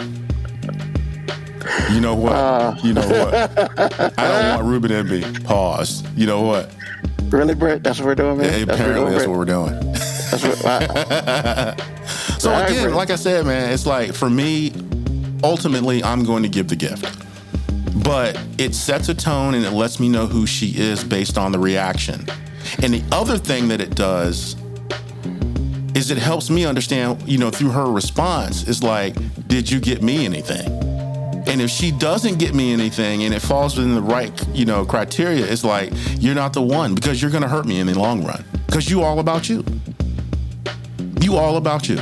You know what? Uh. you know what? <laughs> I don't want Ruben and me. Pause. You know what? Really, Brett? That's what we're doing, man. That's what we're Apparently, that's doing, what we're doing. That's what, <laughs> So All right, again, Brett. like I said, man, it's like for me, ultimately, I'm going to give the gift. But it sets a tone and it lets me know who she is based on the reaction. And the other thing that it does is it helps me understand, you know, through her response, is like, did you get me anything? And if she doesn't get me anything and it falls within the right, you know, criteria, it's like, you're not the one because you're to hurt me in the long run. Because you all about you. You all about you.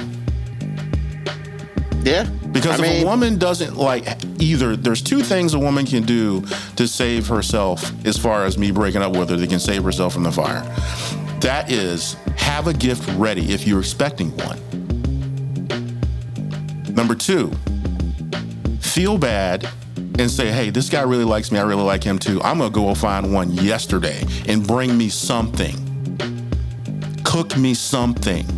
yeah. Because I if mean, a woman doesn't like either, there's two things a woman can do to save herself as far as me breaking up with her that can save herself from the fire. That is have a gift ready if you're expecting one. Number two, feel bad and say, hey, this guy really likes me. I really like him too. I'm going to go find one yesterday and bring me something. Cook me something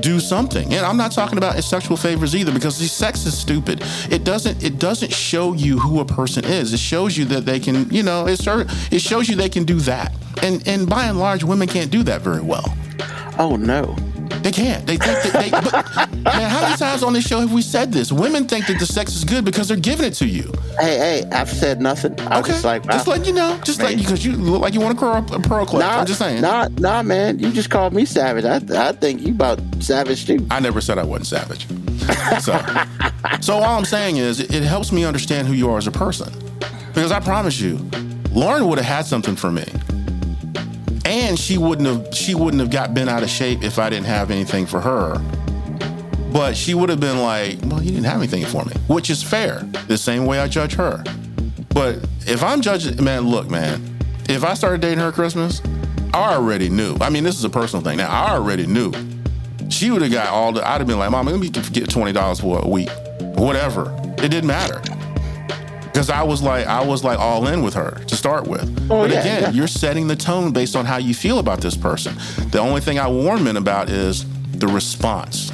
do something. And I'm not talking about sexual favors either because sex is stupid. It doesn't it doesn't show you who a person is. It shows you that they can, you know, it it shows you they can do that. And and by and large women can't do that very well. Oh no. They can't. They think that they. But, <laughs> man, how many times on this show have we said this? Women think that the sex is good because they're giving it to you. Hey, hey, I've said nothing. I'm Okay, just like, just letting you know, just like Man. because you look like you want to curl a pearl clutch. Nah, I'm just saying. Nah, nah, man. You just called me savage. I, I think you about savage too. I never said I wasn't savage. So, so all I'm saying is, it helps me understand who you are as a person, because I promise you, Lauren would have had something for me, and she wouldn't have she wouldn't have got bent out of shape if I didn't have anything for her. But she would have been like, "Well, you didn't have anything for me," which is fair. The same way I judge her. But if I'm judging, man, look, man, if I started dating her Christmas, I already knew. I mean, this is a personal thing. Now, I already knew she would have got all the. I'd have been like, "Mom, let me get twenty dollars for a week, whatever." It didn't matter because I was like, I was like all in with her to start with. Oh, but yeah, again, yeah. you're setting the tone based on how you feel about this person. The only thing I warn men about is the response,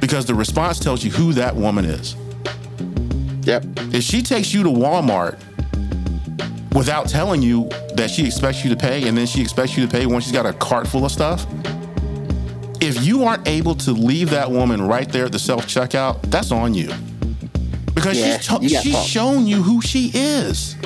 because the response tells you who that woman is. Yep. If she takes you to Walmart without telling you that she expects you to pay, and then she expects you to pay when she's got a cart full of stuff, if you aren't able to leave that woman right there at the self checkout, that's on you. Because Yeah, she's, to- you she's shown you who she is.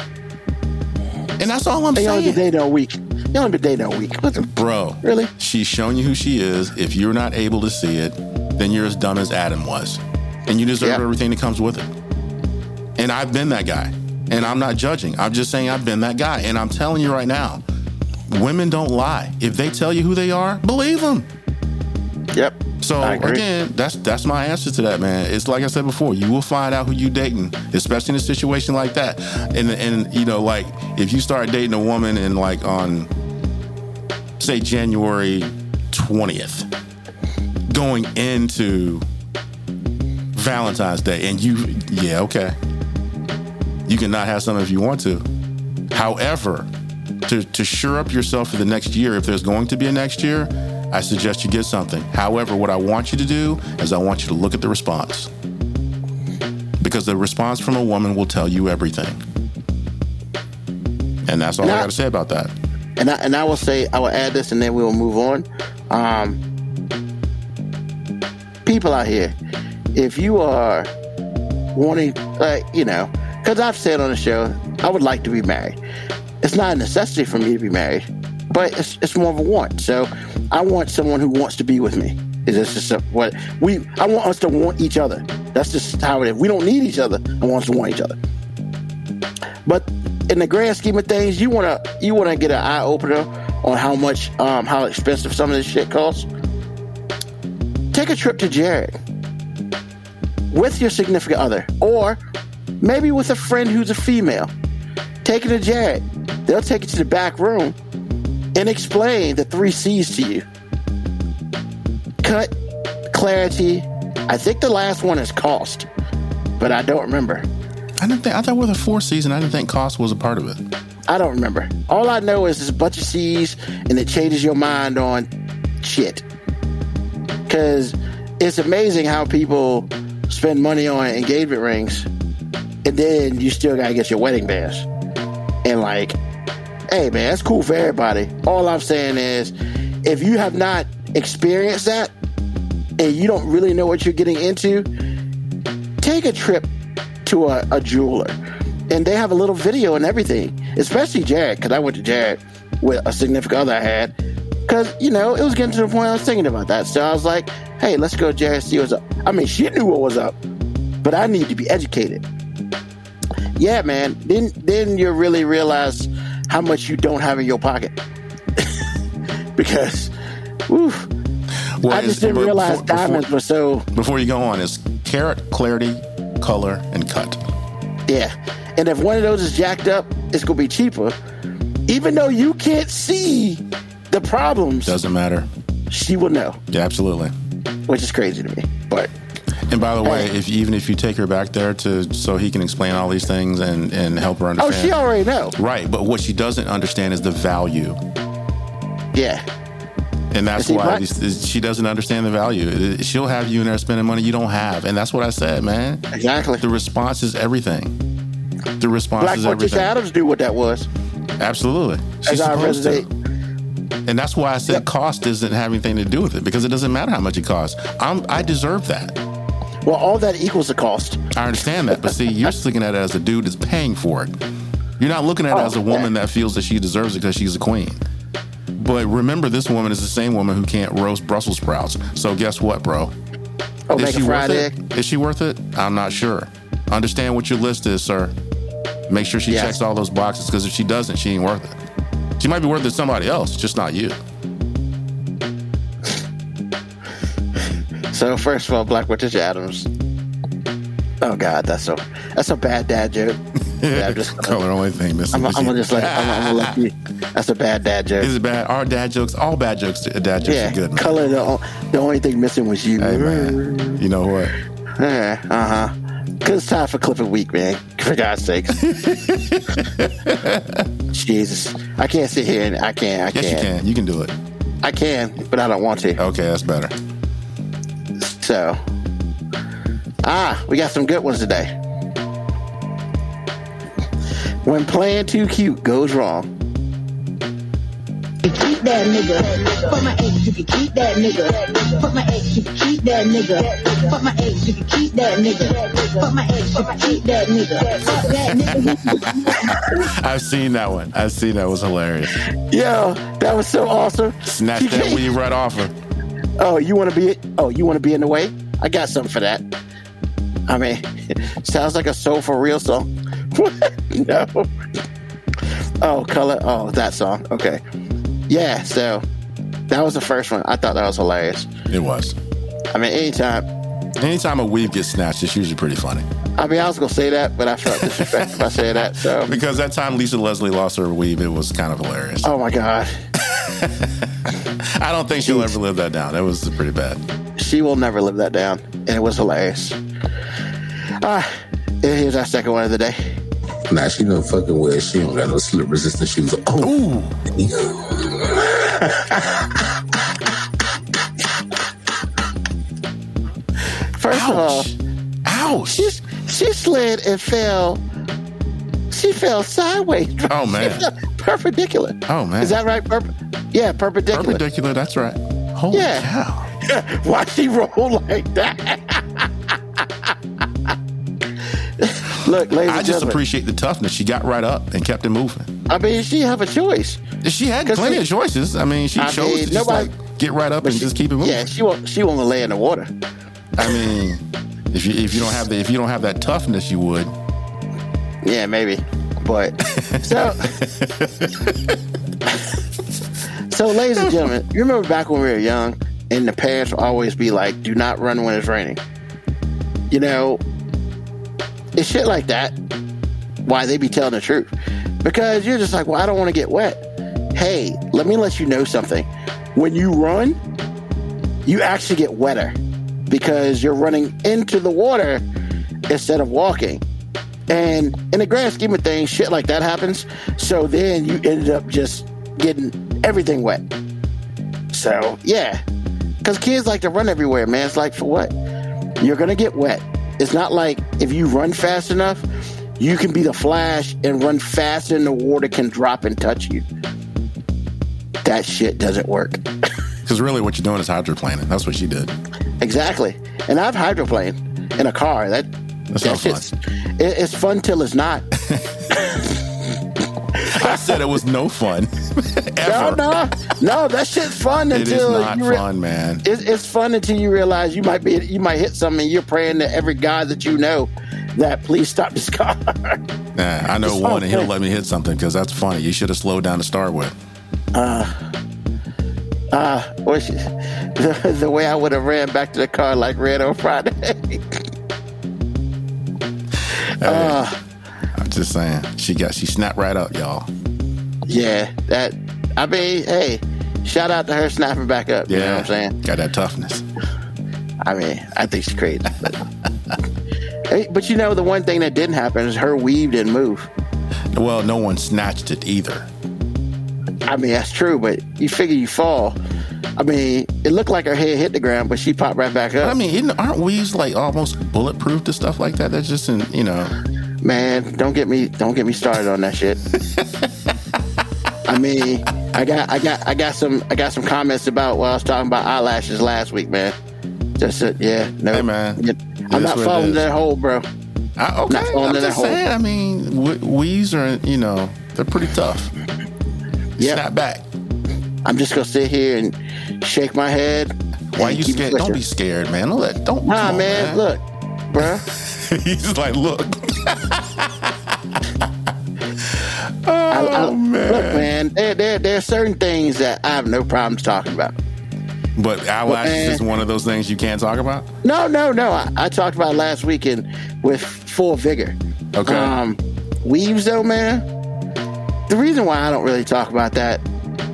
And that's all I'm They only been saying. dating a week. They only been dating a week. What the- Bro, Really? she's shown you who she is. If you're not able to see it, then you're as dumb as Adam was. And you deserve Yeah. everything that comes with it. And I've been that guy. And I'm not judging. I'm just saying I've been that guy. And I'm telling you right now, women don't lie. If they tell you who they are, believe them. Yep. So again, that's that's my answer to that, man. It's like I said before, you will find out who you dating, especially in a situation like that. And and you know, like if you start dating a woman in like on say January twentieth, going into Valentine's Day, and you yeah, okay. You cannot have some if you want to. However, to, to sure up yourself for the next year, if there's going to be a next year, I suggest you get something. However, what I want you to do is I want you to look at the response. Because the response from a woman will tell you everything. And that's all I Now- got to say about that. And I, and I will say I will add this and then we will move on. Um, people out here, if you are wanting, like you know, because I've said on the show, I would like to be married. It's not a necessity for me to be married, but it's it's more of a want. So I want someone who wants to be with me. Is this just a- what we? I want us to want each other. That's just how it is. We don't need each other. I want us to want each other. But in the grand scheme of things, you wanna you wanna get an eye opener on how much um how expensive some of this shit costs. Take a trip to Jared with your significant other, or maybe with a friend who's a female. Take it to Jared. They'll take you to the back room and explain the three C's to you. Cut, clarity. I think the last one is cost, but I don't remember. I didn't think I thought with a four season, I didn't think cost was a part of it. I don't remember. All I know is there's a bunch of C's and it changes your mind on shit. Cause it's amazing how people spend money on engagement rings and then you still gotta get your wedding bands. And like, hey man, that's cool for everybody. All I'm saying is if you have not experienced that and you don't really know what you're getting into, take a trip to a, a jeweler. And they have a little video and everything especially jared because i went to jared with a significant other i had because you know it was getting to the point i was thinking about that. So i was like hey let's go jared see what's up. I mean she knew what was up but i need to be educated. Yeah man then then you really realize how much you don't have in your pocket <laughs> because woof, Well, i just didn't realize before- diamonds Before, were so before you go on, is carat, clarity, color, and cut. Yeah. And if one of those is jacked up, it's going to be cheaper. Even though you can't see the problems, Doesn't matter. she will know, Yeah, absolutely. which is crazy to me. And by the way, if even if you take her back there to so he can explain all these things and and help her oh, understand. oh, she already know. Right, but what she doesn't understand is the value, Yeah. and that's why these, she doesn't understand the value. She'll have you in there spending money you don't have, and that's what I said, man. Exactly. The response is everything. The response Black is Morticia everything. Addams knew what that was. Absolutely, she's As supposed to. And that's why I said Yep. cost doesn't have anything to do with it because it doesn't matter how much it costs. I'm, I deserve that. Well, all that equals the cost. I understand that, but see, you're just looking at it as a dude that's paying for it. You're not looking at it Oh, as a oh, woman yeah. that feels that she deserves it because she's a queen. But remember, this woman is the same woman who can't roast Brussels sprouts. So guess what, bro? Oh, Is she worth it? Is she worth it? I'm not sure. Understand what your list is, sir. Make sure she Yes. checks all those boxes because if she doesn't, she ain't worth it. She might be worth it to somebody else, just not you. So first of all, Black Witch Addams. Oh God, that's so that's a bad dad joke. <laughs> Yeah, I'm just Color only thing missing. I'm, I'm gonna just let I'm, I'm gonna let you. That's a bad dad joke. This Is it bad? Our dad jokes, all bad jokes, dad jokes yeah, are good, man. color the the only thing missing was you. Hey, man. You know what? Yeah, uh huh. Cause it's time for clip of week, man. For God's sakes. <laughs> Jesus, I can't sit here and I can't. I Yes, you can't. can. You can do it. I can, but I don't want to. Okay, that's better. So, ah, we got some good ones today. When playing too cute goes wrong. can keep that nigga. Fuck my ex, you can keep that nigga. Fuck my ex, you can keep that nigga. Fuck my ex, you can keep that nigga. Fuck my ex, you can keep that nigga. Fuck that nigga. I've seen that one. I've seen that. It was hilarious. Yo, that was so awesome. Snatch that can't- weave right off her. Oh, you want to be? Oh, you want to be in the way? I got something for that. I mean, <laughs> sounds like a soul for real song. <laughs> no. Oh, color. Oh, that song. Okay. Yeah. So that was the first one. I thought that was hilarious. It was. I mean, anytime. Anytime a weave gets snatched, it's usually pretty funny. I mean, I was gonna say that, but I felt disrespected if I said that. So, <laughs> Because that time Lisa Leslie lost her weave, it was kind of hilarious. oh my god, <laughs> I don't think she'll ever live that down. That was pretty bad. she will never live that down, and it was hilarious. Ah, here's our second one of the day. Nah, she don't fucking wear. She don't got no slip resistant shoes. Oh, First of all, Ouch. she she slid and fell. She fell sideways. Oh, man. <laughs> Perpendicular. Oh, man. Is that right? Perp- yeah, perpendicular. Perpendicular, that's right. Holy Yeah. cow. <laughs> Why she roll like that? Look, ladies I just appreciate the toughness. She got right up and kept it moving. I mean, she have a choice. She had plenty she- of choices. I mean, she I chose mean, to just nobody- like get right up and she- just keep it moving. Yeah, she won't. She won't lay in the water. I mean, if you if you don't have the if you don't have that toughness, you would. Yeah, maybe. But <laughs> so So ladies and gentlemen, you remember back when we were young and the parents would always be like, do not run when it's raining. You know, it's shit like that. Why they be telling the truth. Because you're just like, well, I don't want to get wet. Hey, let me let you know something. When you run, you actually get wetter because you're running into the water instead of walking. And in the grand scheme of things, shit like that happens. So then you ended up just getting everything wet. So yeah, because kids like to run everywhere, man. It's like for what? You're gonna get wet. It's not like if you run fast enough, you can be the Flash and run faster than the water can drop and touch you. That shit doesn't work. <laughs> Because really, what you're doing is hydroplaning. That's what she did. Exactly. And I've hydroplaned in a car. That That's that not fun. shit's it, it's fun till it's not. <laughs> <laughs> I said it was no fun. <laughs> No, no, no. That shit's fun It is until not you re- fun, man. It's, it's fun until you realize you might be you might hit something. and You're praying to every god that you know that please stop this car. Nah, I know It's one, fun, and he'll man. let me hit something because that's funny. You should have slowed down to start with. Ah, or she- the, the way I would have ran back to the car like red on Friday. Ah, I'm just saying, she got she snapped right up, y'all. yeah, that. I mean, hey, shout out to her snapping back up. Yeah, You know what I'm saying? got that toughness. I mean, I think she's crazy. But, <laughs> Hey, but you know, the one thing that didn't happen is her weave didn't move. Well, no one snatched it either. I mean, that's true, but you figure you fall. I mean, it looked like her head hit the ground, but she popped right back But I mean, isn't, aren't weaves like almost bulletproof to stuff like that? That's just in, you know. Man, don't get me don't get me started on that shit. I mean, I got, I got, I got some, I got some comments about what I was talking about eyelashes last week, man. Just uh, yeah, no, Hey, man. I'm not falling that hole, bro. I, okay, I'm just hole. saying. I mean, w- weaves are you know they're pretty tough. Yeah, Snap back. I'm just gonna sit here and shake my head. Why you scared? Don't be scared, man. Don't let. Don't. Nah, on, man, look, bro. <laughs> He's like, look. <laughs> I, I, oh man. Look, man, there, there, there are certain things that I have no problems talking about. But eyelashes man. is one of those things you can't talk about. No, no, no. I, I talked about last weekend with full vigor. Okay. Um, weaves, though, man. The reason why I don't really talk about that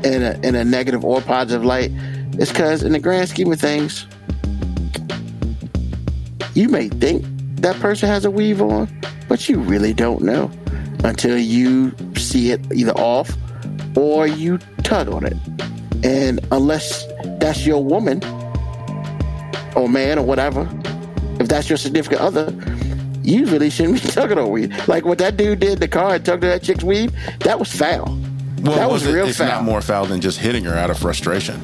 in a, in a negative or positive light is because, in the grand scheme of things, you may think that person has a weave on, but you really don't know until you see it either off or you tug on it. And unless that's your woman or man or whatever, if that's your significant other, you really shouldn't be <laughs> tugging on weave. Like what that dude did in the car and tugged on that chick's weave, that was foul. Well, that was it- real it's foul. not more foul than just hitting her out of frustration.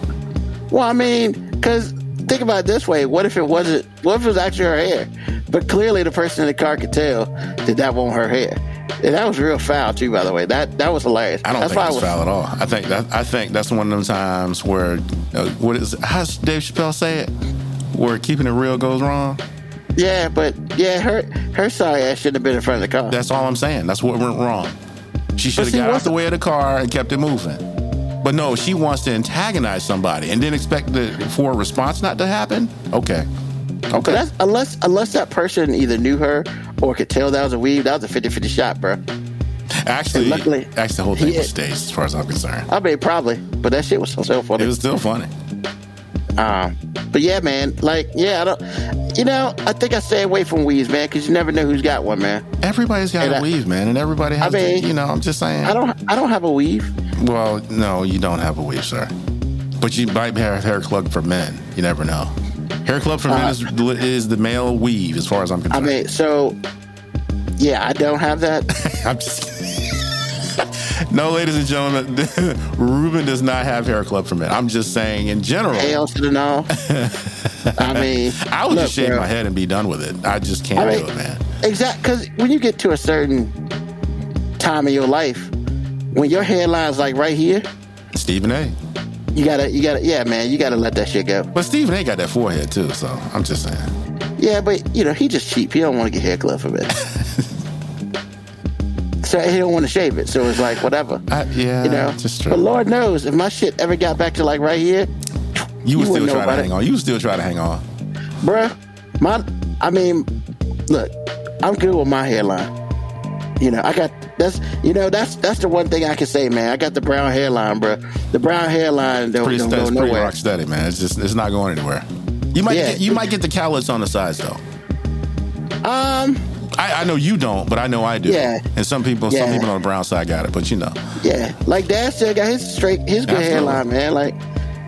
Well, I mean, because think about it this way: what if it wasn't? What if it was actually her hair? But clearly, the person in the car could tell that that wasn't her hair. And that was real foul too, by the way. That that was hilarious. I don't That's think why it's I was, foul at all. I think that I think that's one of them times where uh, what is how's Dave Chappelle say it? Where keeping it real goes wrong. Yeah, but yeah, her her sorry ass shouldn't have been in front of the car. That's all I'm saying. That's what went wrong. She should have got out the way of the car and kept it moving. But no, she wants to antagonize somebody and then expect the, for a response not to happen. Okay, okay. unless unless that person either knew her or could tell that was a weave, that was a 50-50 shot, bro. Actually, and luckily, actually, the whole thing was staged, as far as I'm concerned. I mean, probably, but that shit was so, so funny. It was still funny. Um, but yeah, man, like, yeah, I don't, you know, I think I stay away from weaves, man, because you never know who's got one, man. Everybody's got And a I- weave, man, and everybody has. I mean, to, you know, I'm just saying. I don't, I don't have a weave. Well, no, you don't have a weave, sir. But you might have hair club for men. You never know. Hair club for men is, is the male weave, as far as I'm Uh, I concerned. mean, so yeah, I don't have that. <laughs> I'm just. No, ladies and gentlemen, <laughs> Ruben does not have hair club for men. I'm just saying, in general, Hell to the no. I mean, I would look, just shave bro, my head and be done with it. I just can't I do it, man. Exactly, because when you get to a certain time in your life, when your hairline's like right here, Stephen A. you gotta, you gotta, yeah, man, you gotta let that shit go. But Stephen A. got that forehead too, so I'm just saying. Yeah, but you know, he just cheap. He don't want to get hair club for it. <laughs> so he don't want to shave it. So it's like whatever. I, yeah, You know, just but Lord knows if my shit ever got back to like right here, you would still try to hang it. on. You would still try to hang on. bruh, my, I mean, look, I'm good with my hairline. You know, I got that's you know that's that's the one thing I can say, man. I got the brown hairline, bruh. The brown hairline don't, Pretty, don't go pretty nowhere. rock steady, man. It's just it's not going anywhere. You might Yeah. get, you might get the callus on the sides though. Um, I, I know you don't, but I know I do. Yeah. And some people, some people on the brown side got it, but you know. yeah, like Dad still got his straight, his good Absolutely. hairline, man. Like,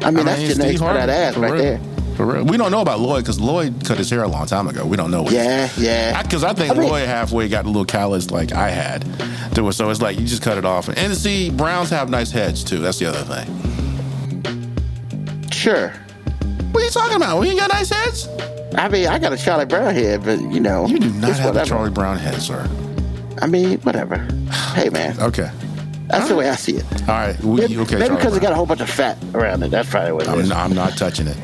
I mean, that's Steve genetics for Harvey, that ass for right real. there. For real. We don't know about Lloyd because Lloyd cut his hair a long time ago. We don't know. What Yeah, yeah. Because I, think I mean- Lloyd halfway got a little callus like I had. To it. So it's like you just cut it off. And see, Browns have nice heads too. That's the other thing. Sure. What are you talking about? We ain't got nice heads? I mean, I got a Charlie Brown head, but you know, You do not have a. Charlie Brown head, sir. I mean, whatever. Hey, man, Okay. that's the way I see it. All right. We, Maybe, okay. maybe Charlie because it got a whole bunch of fat around it. That's probably what it I'm is. not, I'm not touching it.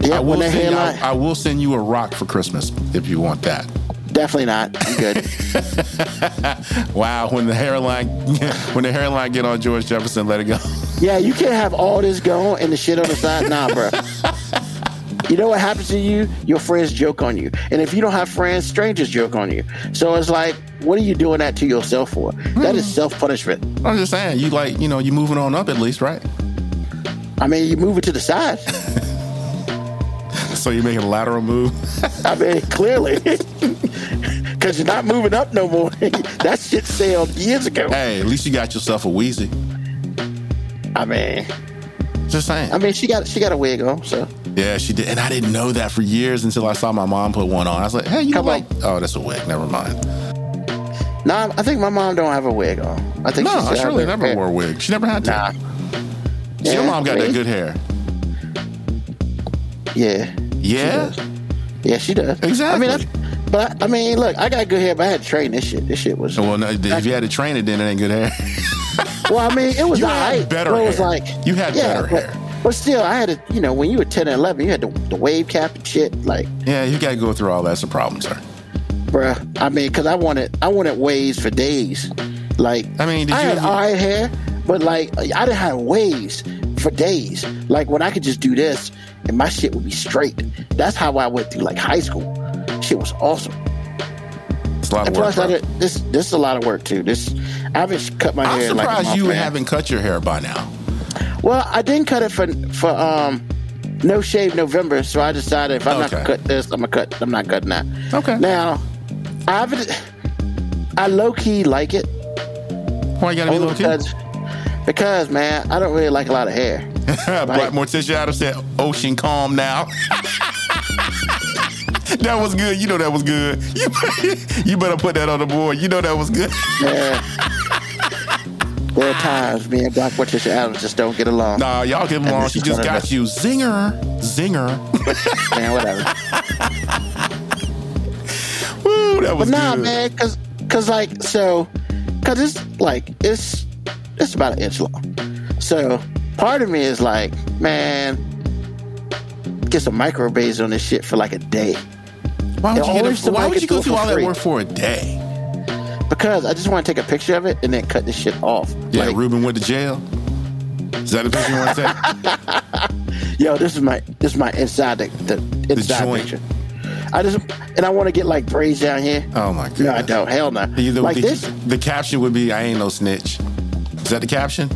yeah, I when will, that send, hairline, I, I will send you a rock for Christmas if you want that. definitely not. I'm good. <laughs> Wow, when the hairline <laughs> when the hairline get on George Jefferson, let it go. yeah, you can't have all this going and the shit on the side. Nah, bro. <laughs> You know what happens to you? Your friends joke on you, and if you don't have friends, strangers joke on you. So it's like, what are you doing that to yourself for? That is hmm. self punishment. I'm just saying, you like, you know, you're moving on up at least, right? I mean, you move it to the side. <laughs> So you're making a lateral move. <laughs> I mean, clearly, <laughs> because you're not moving up no more. that shit sailed years ago. hey, at least you got yourself a Wheezy. I mean, Just saying. I mean, she got she got a wig on, so yeah, she did, and I didn't know that for years until I saw my mom put one on. I was like, hey, you Come like? on. Oh, that's a wig. Never mind. nah. I think my mom don't have a wig on. I think No, she still I has surely her never hair. wore a wig. She never had to. Nah, your mom got that good hair. Yeah. Yeah. She. Yeah, she does. Exactly. I mean, I, but I mean, look, I got good hair, but I had to train this shit. This shit was. Well, no, if you had to train it, then it ain't good hair. <laughs> Well, I mean, it was You all had right. better it was like You had better but, hair. But still, I had to. You know, when you were ten and eleven, you had the, the wave cap and shit. Like, yeah, you got to go through all that. That's a problem, sir. bruh. I mean, because I wanted, I wanted waves for days. Like, I mean, did I you had ever- all right hair, but like, I didn't have waves for days. Like when I could just do this and my shit would be straight. That's how I went through like high school. Shit was awesome. It's a lot And of work. plus, I did, this this is a lot of work too. This I haven't cut my hair. I'm hair. like surprised month, you man. haven't cut your hair by now. Well, I didn't cut it for for um no shave November, so I decided if I'm not Okay. gonna cut this, I'm gonna cut. I'm not cutting that. Okay. Now, I haven't. I low key like it Why you got to be low key? because because man, I don't really like a lot of hair. <laughs> Black Morticia Addams said, "Ocean calm now." <laughs> that was good. You know that was good. You, you better put that on the board. You know that was good. Yeah. there are times me and Black Morticia Addams just don't get along. nah, y'all get along. She just got you. Zinger, zinger. <laughs> Man, whatever. <laughs> Woo, that was But nah, good. man, cause cause like so, cause it's like it's it's about an inch long. So part of me is like, man, get some microbraids on this shit for like a day Why would you, a, why would you go through all that work for a day? because I just want to take a picture of it and then cut this shit off. Yeah, like, Ruben went to jail. Is that the picture you want to take? <laughs> yo, this is my this is my inside the, the inside joint. picture. I just and I want to get like braids down here. Oh my god. No, I don't. Hell no. Either like the, this. the caption would be, "I ain't no snitch." Is that the caption?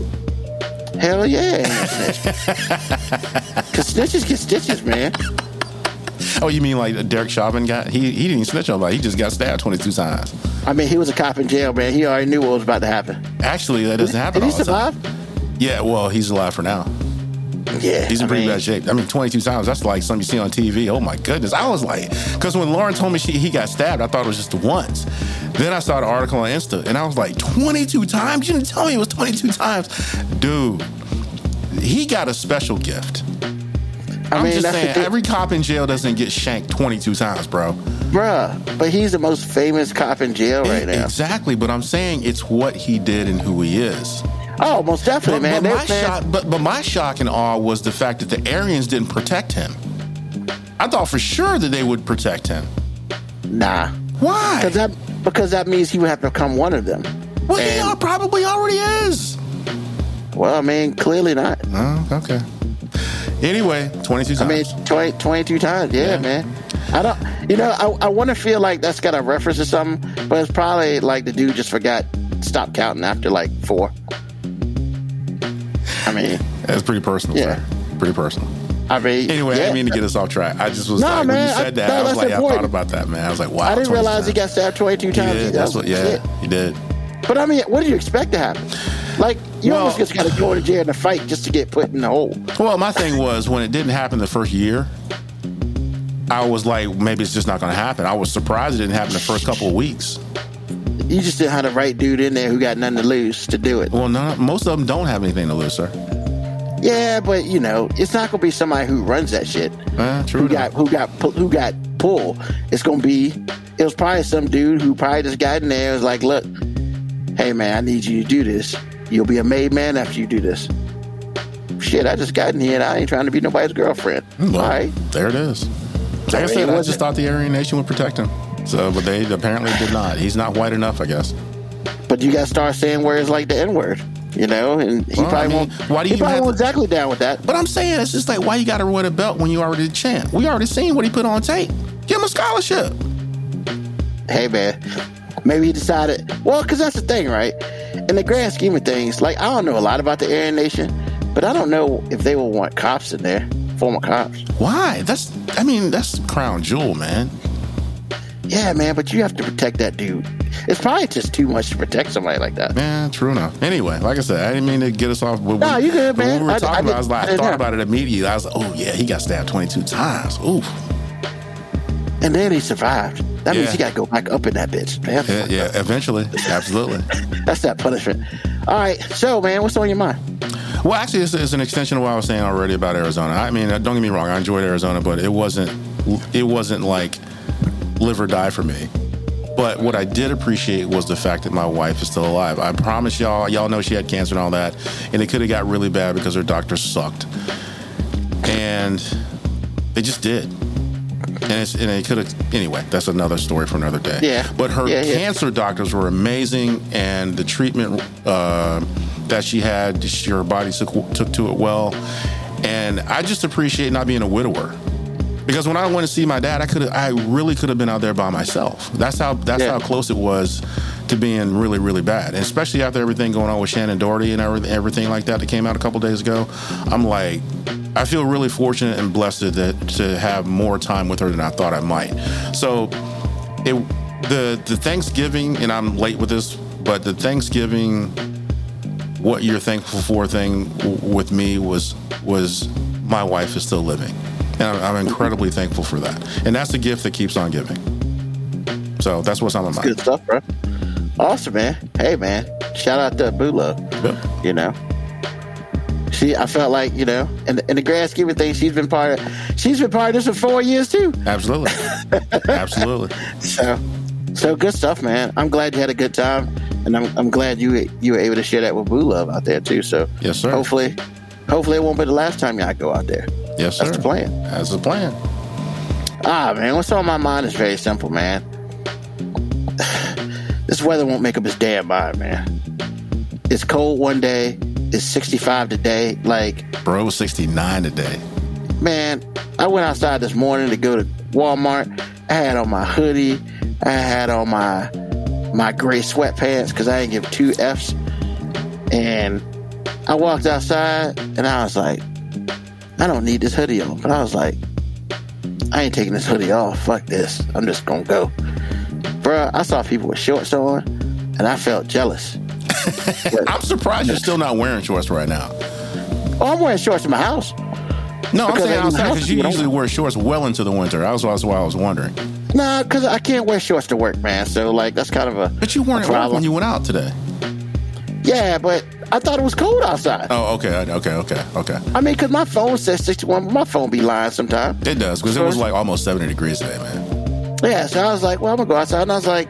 Hell yeah. Because <laughs> snitches get stitches, man. Oh, you mean like Derek Chauvin got? He he didn't snitch on nobody. He just got stabbed twenty two times. I mean, he was a cop in jail, man. He already knew what was about to happen. Actually, that doesn't happen Did he survive? Yeah, well, he's alive for now. Yeah. He's in I pretty mean, bad shape. I mean, 22 times, that's like something you see on TV. Oh my goodness. I was like, because when Lauren told me she, he got stabbed, I thought it was just once. Then I saw the article on Insta and I was like, 22 times? You didn't tell me it was 22 times. Dude, he got a special gift. I I'm mean, just saying, every cop in jail doesn't get shanked 22 times, bro. Bruh, but he's the most famous cop in jail right now. Exactly, but I'm saying it's what he did and who he is. Oh, most definitely, But, man. but my man, shock, but, but my shock and awe was the fact that the Aryans didn't protect him. I thought for sure that they would protect him. Nah. Why? Because that, because that means he would have to become one of them. well, he and- al- probably already is. Well, I mean, clearly not. Oh, okay. Anyway, 22 times. I mean, 20, 22 times. Yeah, Yeah. man. I don't, you know, I, I want to feel like that's got a reference to something, but it's probably like the dude just forgot, stopped counting after like four. I mean, That's pretty personal, Yeah. sir. Pretty personal. I mean, Anyway, I yeah. didn't mean to get us off track. I just was No, like, when man, you I- said that, no, I was like, I thought about that, man. I was like, wow. I didn't 22 realize he times. got stabbed 22 He times. did. That's what, yeah, Shit. he did. But I mean, what did you expect to happen? Like, you Well- almost just got to go to jail in a fight just to get put in the hole. Well, my thing was when it didn't happen the first year, I was like, maybe it's just not going to happen. I was surprised it didn't happen the first couple of weeks. You just didn't have the right dude in there who got nothing to lose to do it. Well, no, most of them don't have anything to lose, sir. Yeah, but you know, it's not gonna be somebody who runs that shit. Uh, true who enough. got who got who got pulled? It's gonna be. It was probably some dude who probably just got in there. and Was like, look, hey man, I need you to do this. You'll be a made man after you do this. Shit, I just got in here and I ain't trying to be nobody's girlfriend. Hmm, well, All right. there it is. Like I, I mean, said, I just thought the Aryan Nation would protect him. So, but they apparently did not. He's not white enough, I guess. But you gotta start saying words like the N word, you know, and he Well, I probably mean, won't. why do you he probably won't to- exactly down with that. But I'm saying it's just like why you got to wear the belt when you already champ. We already seen what he put on tape. Give him a scholarship. hey man, maybe he decided. Well, because that's the thing, right? In the grand scheme of things, like I don't know a lot about the Aryan Nation, but I don't know if they will want cops in there, former cops. Why? That's I mean that's crown jewel, man. Yeah, man, but you have to protect that dude. It's probably just too much to protect somebody like that. Man, true enough. Anyway, like I said, I didn't mean to get us off. But No, you good, man. we were I- talking I about, it, I was like, I I thought know. about it immediately. I was like, oh yeah, he got stabbed 22 times. Oof. And then he survived. That means he got to go back up in that bitch. Man, Yeah, yeah, eventually, absolutely. <laughs> that's that punishment. All right, so man, what's on your mind? Well, actually, it's, it's an extension of what I was saying already about Arizona. I mean, uh, don't get me wrong, I enjoyed Arizona, but it wasn't it wasn't like live or die for me. But what I did appreciate was the fact that my wife is still alive. I promise y'all, y'all know she had cancer and all that, and it could have got really bad because her doctor sucked, and they just did. And, it's, and it could have anyway. That's another story for another day. Yeah. But her Yeah, yeah. cancer doctors were amazing, and the treatment uh, that she had, she, her body took took to it well. And I just appreciate not being a widower. Because when I went to see my dad, I could I really could have been out there by myself. That's how that's Yeah. how close it was to being really really bad, and especially after everything going on with Shannen Doherty and everything, everything like that that came out a couple days ago. I'm like, I feel really fortunate and blessed that to have more time with her than I thought I might. So, it the the Thanksgiving, and I'm late with this, but the Thanksgiving what you're thankful for thing with me was was my wife is still living and I'm, I'm incredibly thankful for that and that's the gift that keeps on giving so that's what's on my mind Good stuff, bro. Awesome, man. Hey, man. Shout out to Boo Love. Yep. You know, she. I felt like you know, in the, in the grand scheme of things, she's been part of. She's been part of this for four years too. absolutely <laughs> absolutely So, so good stuff, man. I'm glad you had a good time, and I'm I'm glad you you were able to share that with Boo Love out there too. So, Yes, sir. Hopefully, hopefully it won't be the last time y'all go out there. Yes sir That's the plan. that's the plan Ah, man, what's on my mind is very simple, man. <sighs> this weather won't make up its damn mind, man. It's cold one day, it's 65 today. Like, bro 69 today man, I went outside this morning to go to Walmart. I had on my hoodie, I had on my my gray sweatpants because I didn't give two F's. And I walked outside and I was like, I don't need this hoodie on. But I was like, I ain't taking this hoodie off. Fuck this. I'm just gonna go. Bruh, I saw people with shorts on and I felt jealous. <laughs> i'm surprised you're still not wearing shorts right now Oh, I'm wearing shorts in my house. no i'm saying outside because you usually wear shorts well into the winter that's why, that's why i was wondering Nah, because I can't wear shorts to work, man. So, like, that's kind of a. but you weren't a at work problem. when you went out today Yeah, but I thought it was cold outside. oh okay okay okay okay I mean, because my phone says 61, but my phone be lying sometimes. it does because it was like almost 70 degrees today man Yeah, so I was like, well, I'm going to go outside. And I was like,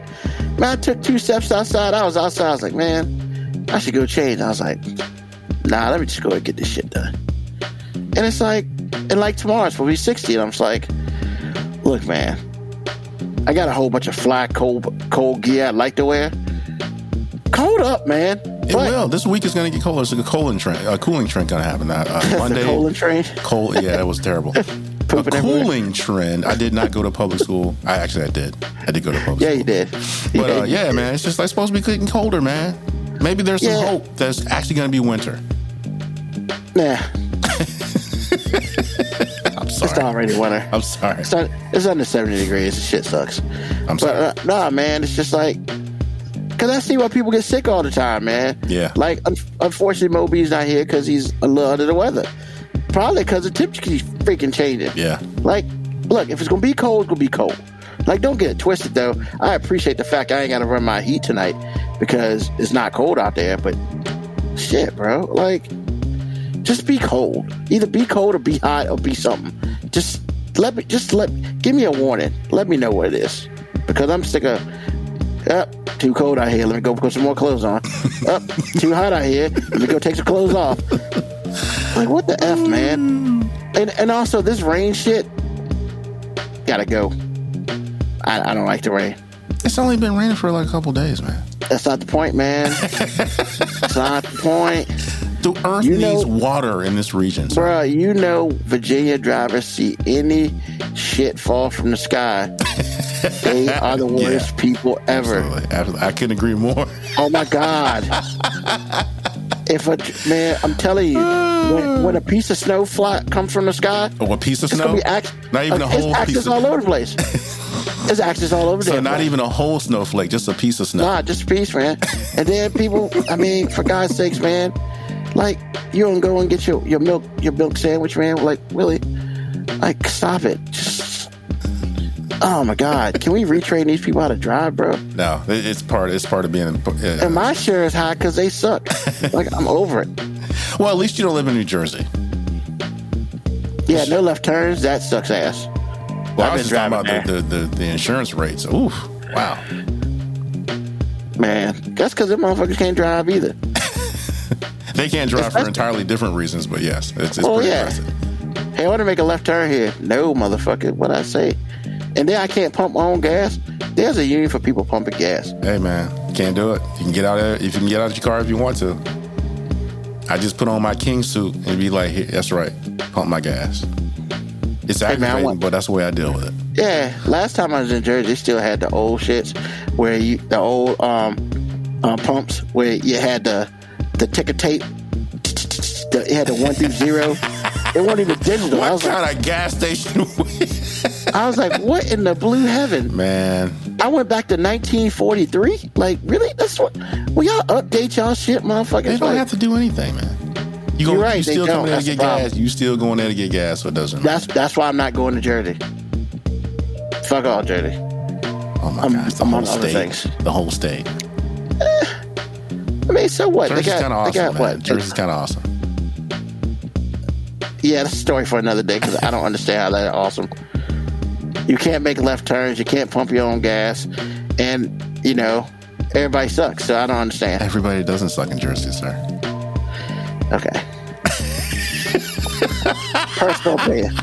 man, I took two steps outside. I was outside. I was like, man, I should go change. I was like, nah, let me just go and get this shit done. And it's like, and like tomorrow, it's supposed to be 60. And I'm just like, look, man, I got a whole bunch of fly cold, cold gear I'd like to wear. Cold up, man. It will. This week is going to get colder. <laughs> It's a cooling trend. A cooling trend going to happen. Uh, uh, Monday. cold train. Cold. Yeah, that was terrible. <laughs> a everywhere. cooling trend. I did not go to public school. I actually I did. I did go to public school. Yeah, school. you did. But uh, yeah, did. man, it's just like supposed to be getting colder, man. Maybe there's some Yeah. hope that's actually going to be winter. Nah, <laughs> I'm sorry. it's already winter. I'm sorry. It's, un- it's under 70 degrees. The Shit sucks. I'm But sorry. uh, nah, man, it's just like, cause I see why people get sick all the time, man. Yeah. Like, un- unfortunately, Moby's not here because he's a little under the weather. Probably because the temperature keeps freaking changing. yeah. Like, look, if it's gonna be cold, it's gonna be cold. Like, don't get it twisted though. I appreciate the fact I ain't gotta run my heat tonight because it's not cold out there. But shit, bro, like, just be cold. Either be cold or be hot or be something. Just let me, just let, give me a warning. Let me know what it is because I'm sick of. Up, too cold out here. Let me go put some more clothes on. <laughs> Up, too hot out here. Let me go take some clothes off. Like what the f, man? And and also this rain shit. Gotta go. I, I don't like the rain. It's only been raining for like a couple days, man. That's not the point, man. <laughs> That's not the point, The earth You know- needs water in this region. So Bruh, You know, Virginia drivers see any shit fall from the sky. <laughs> they are the worst people ever. Absolutely. Absolutely. I can't agree more. Oh my god. if a man, I'm telling you, when, when a piece of snow fly comes from the sky, Oh, a piece of snow? be ax- Not even a uh, whole it's axes piece of- all over the place. <laughs> it's axes all over So there. not even a whole snowflake, just a piece of snow. Nah, just a piece, man. And then people, I mean, for God's sakes, man, like you don't go and get your, your milk your milk sandwich, man. Like really, like stop it. Just Oh my god, can we retrain these people how to drive, bro? No, it's part. It's part of being. Uh, And my share is high because they suck. <laughs> like I'm over it. well, at least you don't live in New Jersey. Yeah, no left turns. That sucks ass. Well, I've I was been just talking about the, the, the, the insurance rates. Oof, wow. Man, that's because them motherfuckers can't drive either. <laughs> They can't drive for entirely different reasons, but yes, it's, it's Oh, pretty yeah. impressive. Hey, I want to make a left turn here. No, motherfucker. What I say? And then I can't pump my own gas. There's a union for people pumping gas. Hey man, can't do it. You can get out of if you can get out of your car if you want to. I just put on my king suit and be like, "Here, that's right, pump my gas. It's Hey, man, aggravating, want- but that's the way I deal with it. Yeah, last time I was in Jersey, they still had the old shits where you the old um, uh, pumps where you had the the ticker tape. The, it had the one through zero. It wasn't even digital. I What was like, kind of gas station? <laughs> I was like, what in the blue heaven? man, I went back to 1943. Like, really? That's what? Will y'all update y'all shit, motherfuckers? they don't Like, have to do anything, man. You go, You're right, you still coming there to get gas. You still going there to get gas, so it doesn't matter. That's that's why I'm not going to Jersey. Fuck all Jersey. Oh my I'm- gosh, the I'm whole state, the whole state. Eh, I mean, so what? Jersey's they kind of they awesome, got man. what? Jersey's kind of awesome. Yeah, that's a story for another day because I don't understand how that's awesome. You can't make left turns. You can't pump your own gas, and you know everybody sucks. So I don't understand. Everybody doesn't suck in Jersey, sir. Okay. Personal opinion. <laughs>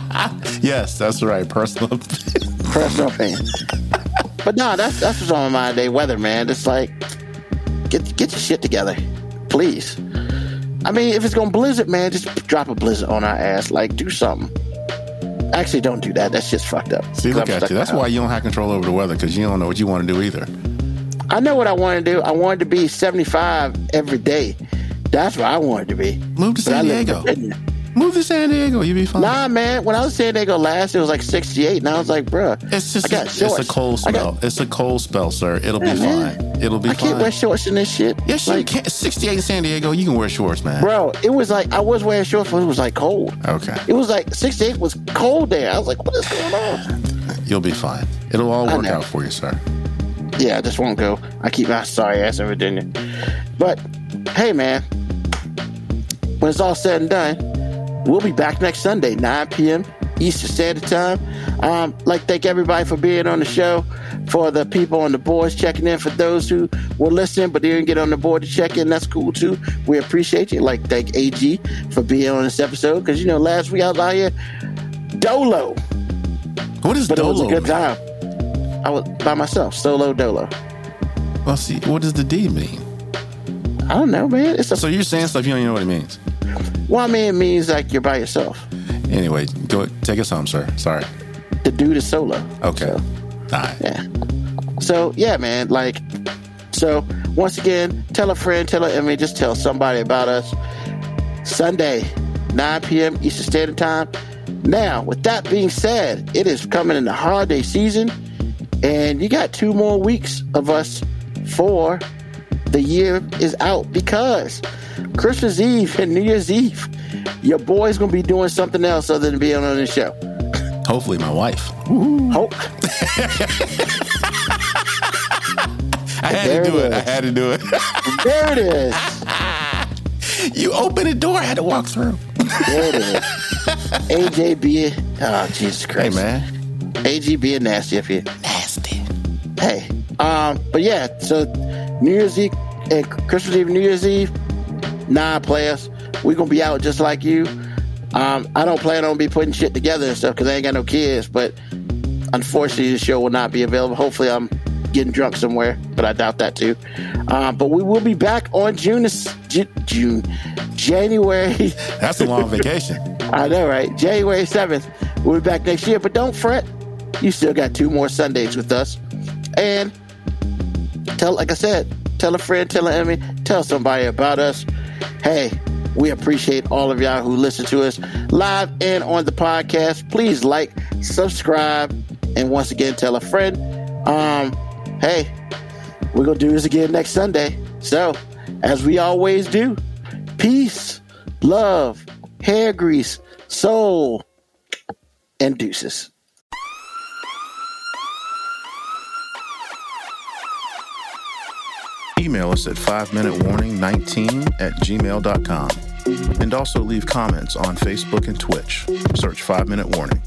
Yes, that's right. Personal. <laughs> Personal opinion. But no, that's that's what's on my mind today. Weather, man. It's like get get your shit together, please. I mean, if it's gonna blizzard, man, just drop a blizzard on our ass. Like, do something. Actually, don't do that. That's just fucked up. See, look at you. That's why you don't have control over the weather because you don't know what you want to do either. I know what I want to do. I wanted to be 75 every day. That's what I wanted to be. Move to San Diego. Move to San Diego. You'll be fine. Nah, man. When I was in San Diego last, it was like 68, and I was like, bruh, It's just I got it's a cold I got- spell. it's a cold spell, sir. It'll be Yeah, man. fine. It'll be fine. I can't wear shorts in this shit. yes, you like, can. 68 in San Diego. You can wear shorts, man. Bro, it was like I was wearing shorts, but it was like cold. Okay, It was like 68 was cold there. I was like, what is going on? you'll be fine. It'll all work out for you, sir. Yeah, I just won't go. I keep my sorry ass in Virginia. But hey, man, when it's all said and done, we'll be back next Sunday, 9 p.m. Eastern Standard Time. Um, like, thank everybody for being on the show. For the people on the boards checking in, for those who were listening but didn't get on the board to check in, that's cool too. We appreciate you. Like, thank AG for being on this episode because you know last week I was out here dolo, What is but dolo? it was a good time. I was by myself, solo dolo. Well, see, what does the D mean? I don't know, man. It's a So you're saying stuff you don't even know what it means. Well, I mean, it means like you're by yourself. Anyway, go take us home, sir. Sorry. The dude is solo. Okay. So, right. yeah. So yeah, man. Like, so once again, tell a friend, tell a enemy, just tell somebody about us. Sunday, 9 p.m. Eastern Standard Time. Now, with that being said, it is coming in the holiday season, and you got two more weeks of us for the year is out because Christmas Eve and New Year's Eve, your boy's gonna be doing something else other than being on the show. Hopefully, my wife. Hope. I had There to do it it. I had to do it. There it is. <laughs> you opened the door. I had to walk through. There it is. AJ being, oh Jesus Christ. Hey, man. AG being nasty up here. Nasty. Hey, um, but yeah, so New Year's Eve and Christmas Eve, New Year's Eve, nine players. We gonna be out just like you. Um, I don't plan on be putting shit together and stuff because I ain't got no kids. But unfortunately, the show will not be available. Hopefully, I'm getting drunk somewhere, but I doubt that too. Um, but we will be back on June, Ju- June, January. <laughs> That's a long vacation. I know, right? January 7th. We'll be back next year, but don't fret. You still got two more Sundays with us. And tell, like I said, tell a friend, tell an enemy, tell somebody about us. Hey, we appreciate all of y'all who listen to us live and on the podcast. Please like, subscribe, and once again, tell a friend. Um, hey, we're going to do this again next Sunday. So, as we always do, peace, love, hair grease, soul, and deuces. Email us at 5minutewarning19 at gmail.com. And also leave comments on Facebook and Twitch. Search 5 Minute Warning.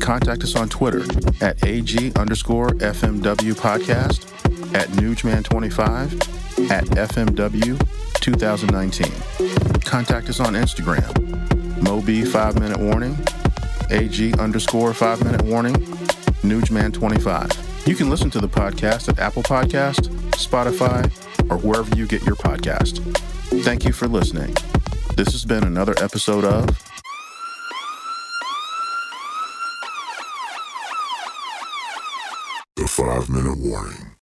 Contact us on Twitter at AG underscore FMW podcast, at Nugman25, at FMW 2019. Contact us on Instagram, Moby 5 Minute Warning, AG underscore 5 Minute Warning, Nugman25. You can listen to the podcast at Apple Podcast, Spotify, or wherever you get your podcast. Thank you for listening. This has been another episode of The five minute warning.